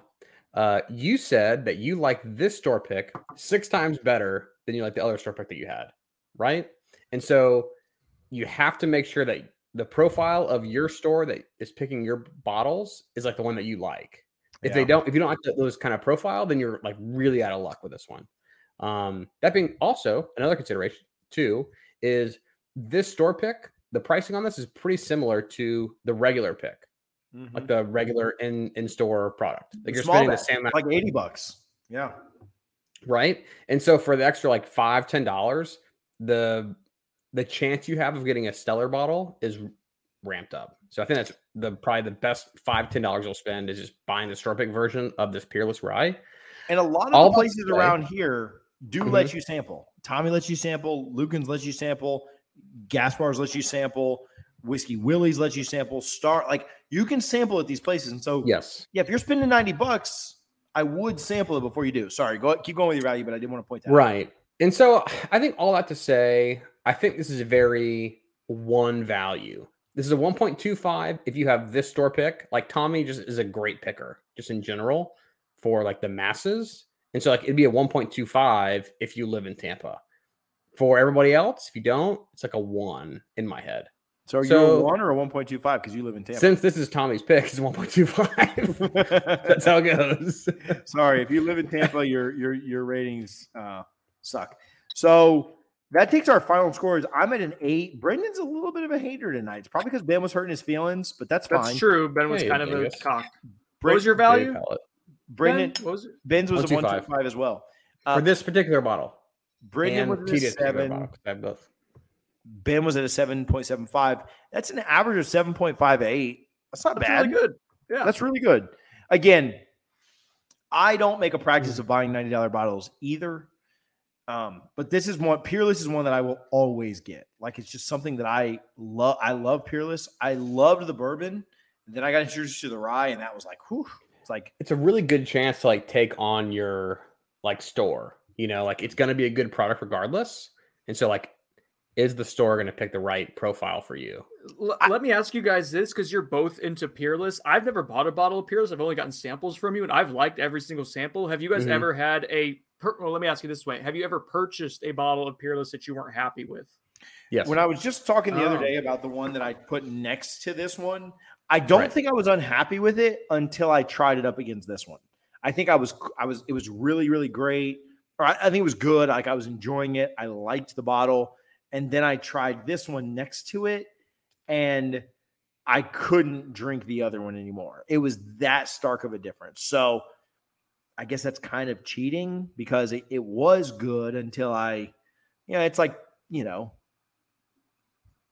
uh, you said that you like this store pick six times better than you like the other store pick that you had, right? And so you have to make sure that the profile of your store that is picking your bottles is like the one that you like. If they don't, if you don't like those kind of profile, then you're like really out of luck with this one. Um, that being also another consideration too is this store pick. The pricing on this is pretty similar to the regular pick, Mhm. like the regular in in store product. Like you're Small spending the same like 80 bucks. Yeah. right? And so for the extra like five ten dollars, the the chance you have of getting a stellar bottle is ramped up. So I think that's the probably the best five ten dollars you'll spend is just buying the store pick version of this Peerless Rye. And a lot of All the places around here do Mhm. let you sample. Tommy lets you sample. Luekens lets you sample. Gaspar's lets you sample. Whiskey Willie's lets you sample. Star like you can sample at these places. And so Yes. yeah, if you're spending 90 bucks, I would sample it before you do. Sorry, go keep going with your value, but I did want to point that out. Right. And so I think all that to say, I think this is a very one value. This is a 1.25 if you have this store pick. Like Tommy just is a great picker, just in general, for like the masses. And so like it'd be a 1.25 if you live in Tampa. For everybody else, if you don't, it's like a one in my head. So are you So- a one or a 1.25 because you live in Tampa? Since this is Tommy's pick, it's 1.25. That's how it goes. Sorry, if you live in Tampa, your your your ratings uh, suck. So that takes our final scores. I'm at an eight. Brendan's a little bit of a hater tonight. It's probably because Ben was hurting his feelings, but that's fine. That's true. Ben was Hey, kind of a cock. Bren- What was your value? Brendan Ben? What was it? Ben's was a 125. 125 as well. For Uh, this particular bottle. Brendan was at a seven. bottle, 'cause I have both. Ben was at a 7.75. That's an average of 7.58. That's not That's bad. really good. Yeah. That's really good. Again, I don't make a practice of buying $90 bottles either. Um, but this is one Peerless is one that I will always get. Like it's just something that I love. I love Peerless. I loved the bourbon. And then I got introduced to the rye, and that was like, whew. It's like, it's a really good chance to like take on your like store. You know, like it's going to be a good product regardless. And so, like, is the store going to pick the right profile for you? L- I- let me ask you guys this because you're both into Peerless. I've never bought a bottle of Peerless. I've only gotten samples from you, and I've liked every single sample. Have you guys Mhm. ever had a? Per- well, let me ask you this way: Have you ever purchased a bottle of Peerless that you weren't happy with? Yes. when I was just talking the other Oh. day about the one that I put next to this one, I don't Right. think I was unhappy with it until I tried it up against this one. I think I was, I was, it was really, really great. Or I, I think it was good. Like I was enjoying it. I liked the bottle. And then I tried this one next to it and I couldn't drink the other one anymore. It was that stark of a difference. So I guess that's kind of cheating because it, it was good until I, you know, it's like, you know,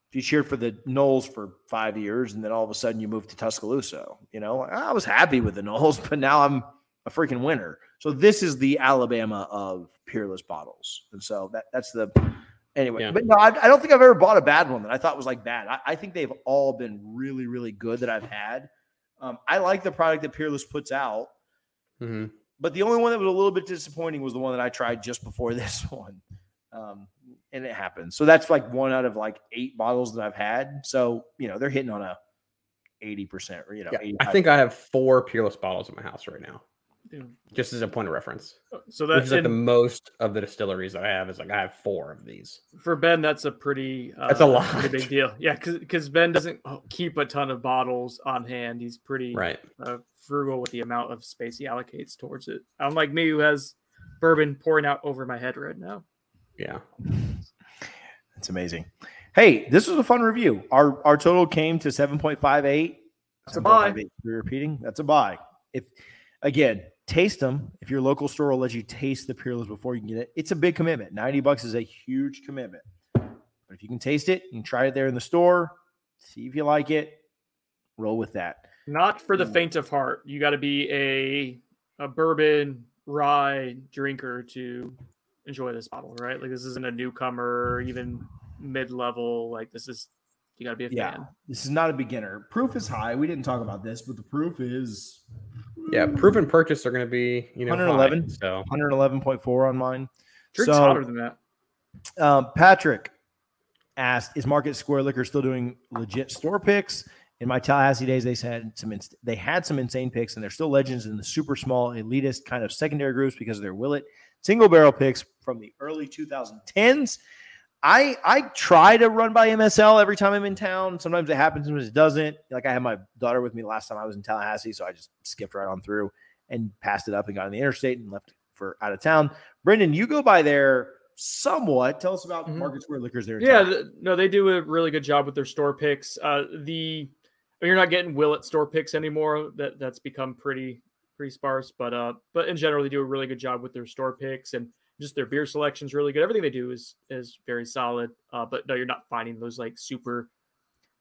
if you cheered for the Noles for five years and then all of a sudden you move to Tuscaloosa, you know, I was happy with the Noles, but now I'm a freaking winner. So this is the Alabama of peerless bottles. And so that that's the anyway. Yeah. But no, I, I don't think I've ever bought a bad one that I thought was like bad. I, I think they've all been really, really good that I've had. Um, I like the product that Peerless puts out, Mhm. but the only one that was a little bit disappointing was the one that I tried just before this one. Um, and it happened. So that's like one out of like eight bottles that I've had. So, you know, they're hitting on a 80% or, you know, Yeah, I think I have four Peerless bottles in my house right now. Just as a point of reference. So that's like the most of the distilleries that I have is like I have four of these. for Ben. That's a pretty. Uh, That's a pretty lot. big deal. Yeah, because Ben doesn't keep a ton of bottles on hand. He's pretty Right. uh, frugal with the amount of space he allocates towards it. Unlike me, who has bourbon pouring out over my head right now. Yeah. That's amazing. Hey, this was a fun review. Our our total came to 7.58. That's a buy. 7.58. We're repeating. That's a buy. If again, taste them. If your local store will let you taste the Peerless before you can get it, it's a big commitment. 90 bucks is a huge commitment. But if you can taste it, you can try it there in the store. See if you like it. Roll with that. Not for the faint of heart. You got to be a a bourbon rye drinker to enjoy this bottle, right? Like this isn't a newcomer, even mid level. Like this is you got to be a Yeah. fan. This is not a beginner. Proof is high. We didn't talk about this, but the proof is Yeah, proof and purchase are going to be you know 111. high, so 111.4 on mine. Drink's So- hotter than that. Um, Patrick asked, "Is Market Square Liquor still doing legit store picks?" In my Tallahassee days, they said some ins- they had some insane picks, and they're still legends in the super small elitist kind of secondary groups because of their Willet single barrel picks from the early 2010s. I I try to run by MSL every time I'm in town. Sometimes it happens, sometimes it doesn't. Like I had my daughter with me last time I was in Tallahassee, so I just skipped right on through and passed it up and got on the interstate and left for out of town. Brendan, you go by there somewhat. Tell us about Mhm. Market Square Liquors there. Yeah, th- no, they do a really good job with their store picks. Uh, the I mean, you're not getting Willet store picks anymore. That that's become pretty pretty sparse. But uh, but in general, they do a really good job with their store picks and just their beer selection is really good. Everything they do is is very solid. Uh, but no, you're not finding those like super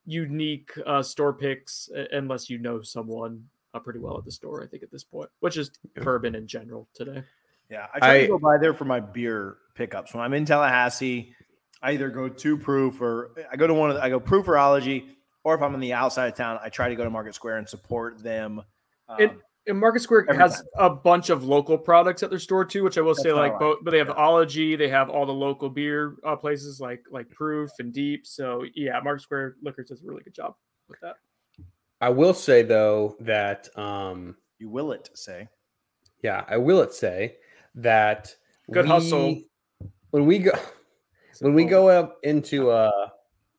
unique uh, store picks unless you know someone uh, pretty well at the store. I think at this point, which is Yeah. bourbon in general today. Yeah, I try I- to go by there for my beer pickups. When I'm in Tallahassee, I either go to Proof or I go to one of the, I go Proof or Ology, or if I'm on the outside of town, I try to go to Market Square and support them. Um, It- And Market Square Every has a bunch of local products at their store too, which I will That's say like like. both. But they have Yeah. Ology, they have all the local beer uh, places like like Proof and Deep. So yeah, Market Square Liquors does a really good job with that. I will say though that um you will it say. yeah, I will it say that Good hustle. when we go when we go up into uh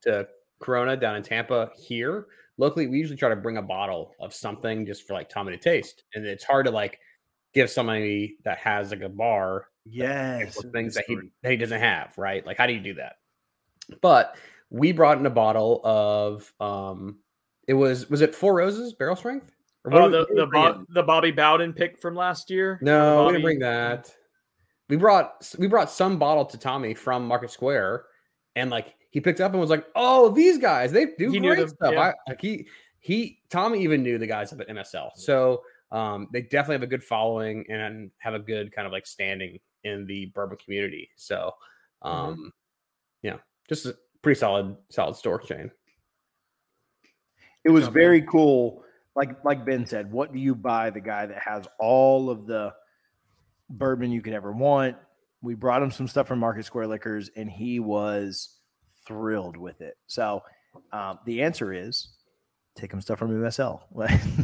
to Corona down in Tampa here locally, we usually try to bring a bottle of something just for like Tommy to taste, and it's hard to like give somebody that has like a bar Yes, things that he that he doesn't have, right? Like, how do you do that? But we brought in a bottle of um, it was was it Four Roses barrel strength? Oh, we- the the, the Bobby Bowden pick from last year. no, we Bobby- didn't bring that. We brought we brought some bottle to Tommy from Market Square, and like he picked up and was like, "Oh, these guys, they do He great stuff." yeah. I, like he he Tommy even knew the guys up at MSL, so um, they definitely have a good following and have a good kind of like standing in the bourbon community. So, um, yeah, just a pretty solid solid store chain. It was job, very cool. Like like Ben said, what do you buy the guy that has all of the bourbon you could ever want? We brought him some stuff from Market Square Liquors, and he was thrilled with it. So um, the answer is take him stuff from MSL.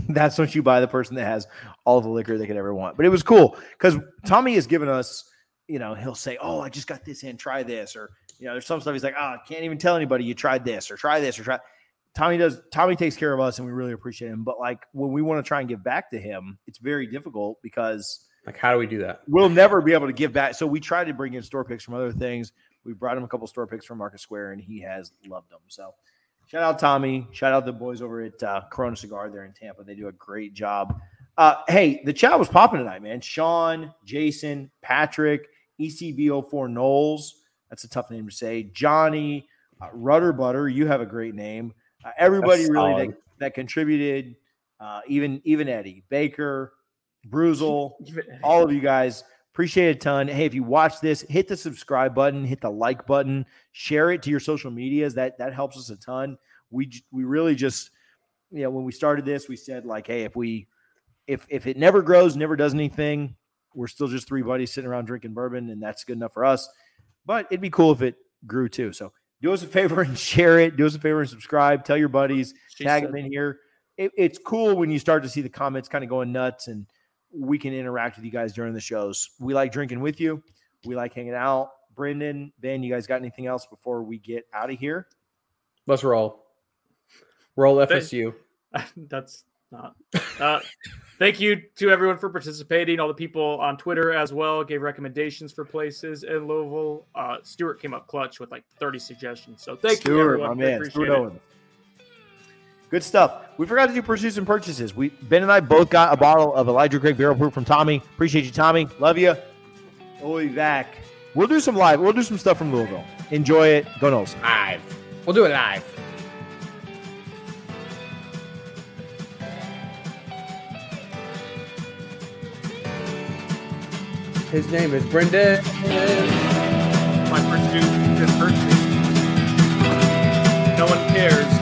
That's what you buy the person that has all the liquor they could ever want. But it was cool because Tommy has given us, you know, he'll say, "Oh, I just got this in. Try this," or you know, there's some stuff he's like, "Oh, I can't even tell anybody you tried this or try this or try." Tommy does. Tommy takes care of us, and we really appreciate him. But like when we want to try and give back to him, it's very difficult because Like, how do we do that? we'll never be able to give back. So we try to bring in store picks from other things. We brought him a couple store picks from Market Square, and he has loved them. So shout out Tommy. Shout out the boys over at uh, Corona Cigar there in Tampa. They do a great job. Uh, hey, the chat was popping tonight, man. Sean, Jason, Patrick, E ECB04 Knowles. That's a tough name to say. Johnny, uh, Rudder Butter. You have a great name. Uh, everybody That's really that, that contributed. Uh, even even Eddie Baker, Bruzel all of you guys appreciate it a ton. Hey if you watch this hit the subscribe button hit the like button share it to your social medias. That that helps us a ton. We we really just you know when we started this we said like hey if we if if it never grows never does anything we're still just three buddies sitting around drinking bourbon and that's good enough for us. But it'd be cool if it grew too. So do us a favor and share it. Do us a favor and subscribe. Tell your buddies. She tag them in here. It, it's cool when you start to see the comments kind of going nuts and we can interact with you guys during the shows. We like drinking with you. We like hanging out. Brendan, Ben, you guys got anything else before we get out of here? Let's roll. Roll Thank- FSU. That's not. Uh, thank you to everyone for participating. All the people on Twitter as well gave recommendations for places in Louisville. Uh, Stuart came up clutch with like 30 suggestions. So thank you, Stuart, everyone. my We man, appreciate Stuart it. Owens. Good stuff. We forgot to do pursuits and purchases. We Ben and I both got a bottle of Elijah Craig Barrel Proof from Tommy. Appreciate you, Tommy. Love you. We'll be back. We'll do some live. We'll do some stuff from Louisville. Enjoy it. Go Noles. Live. We'll do it live. His name is Brendan. My pursuit and purchase. No one cares.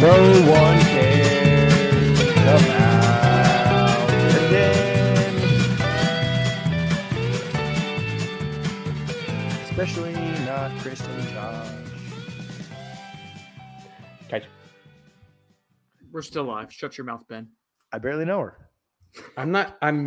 No one cares about Brendan. Especially not Kristen Josh. Okay. We're still live. Shut your mouth, Ben. I barely know her. I'm not. I'm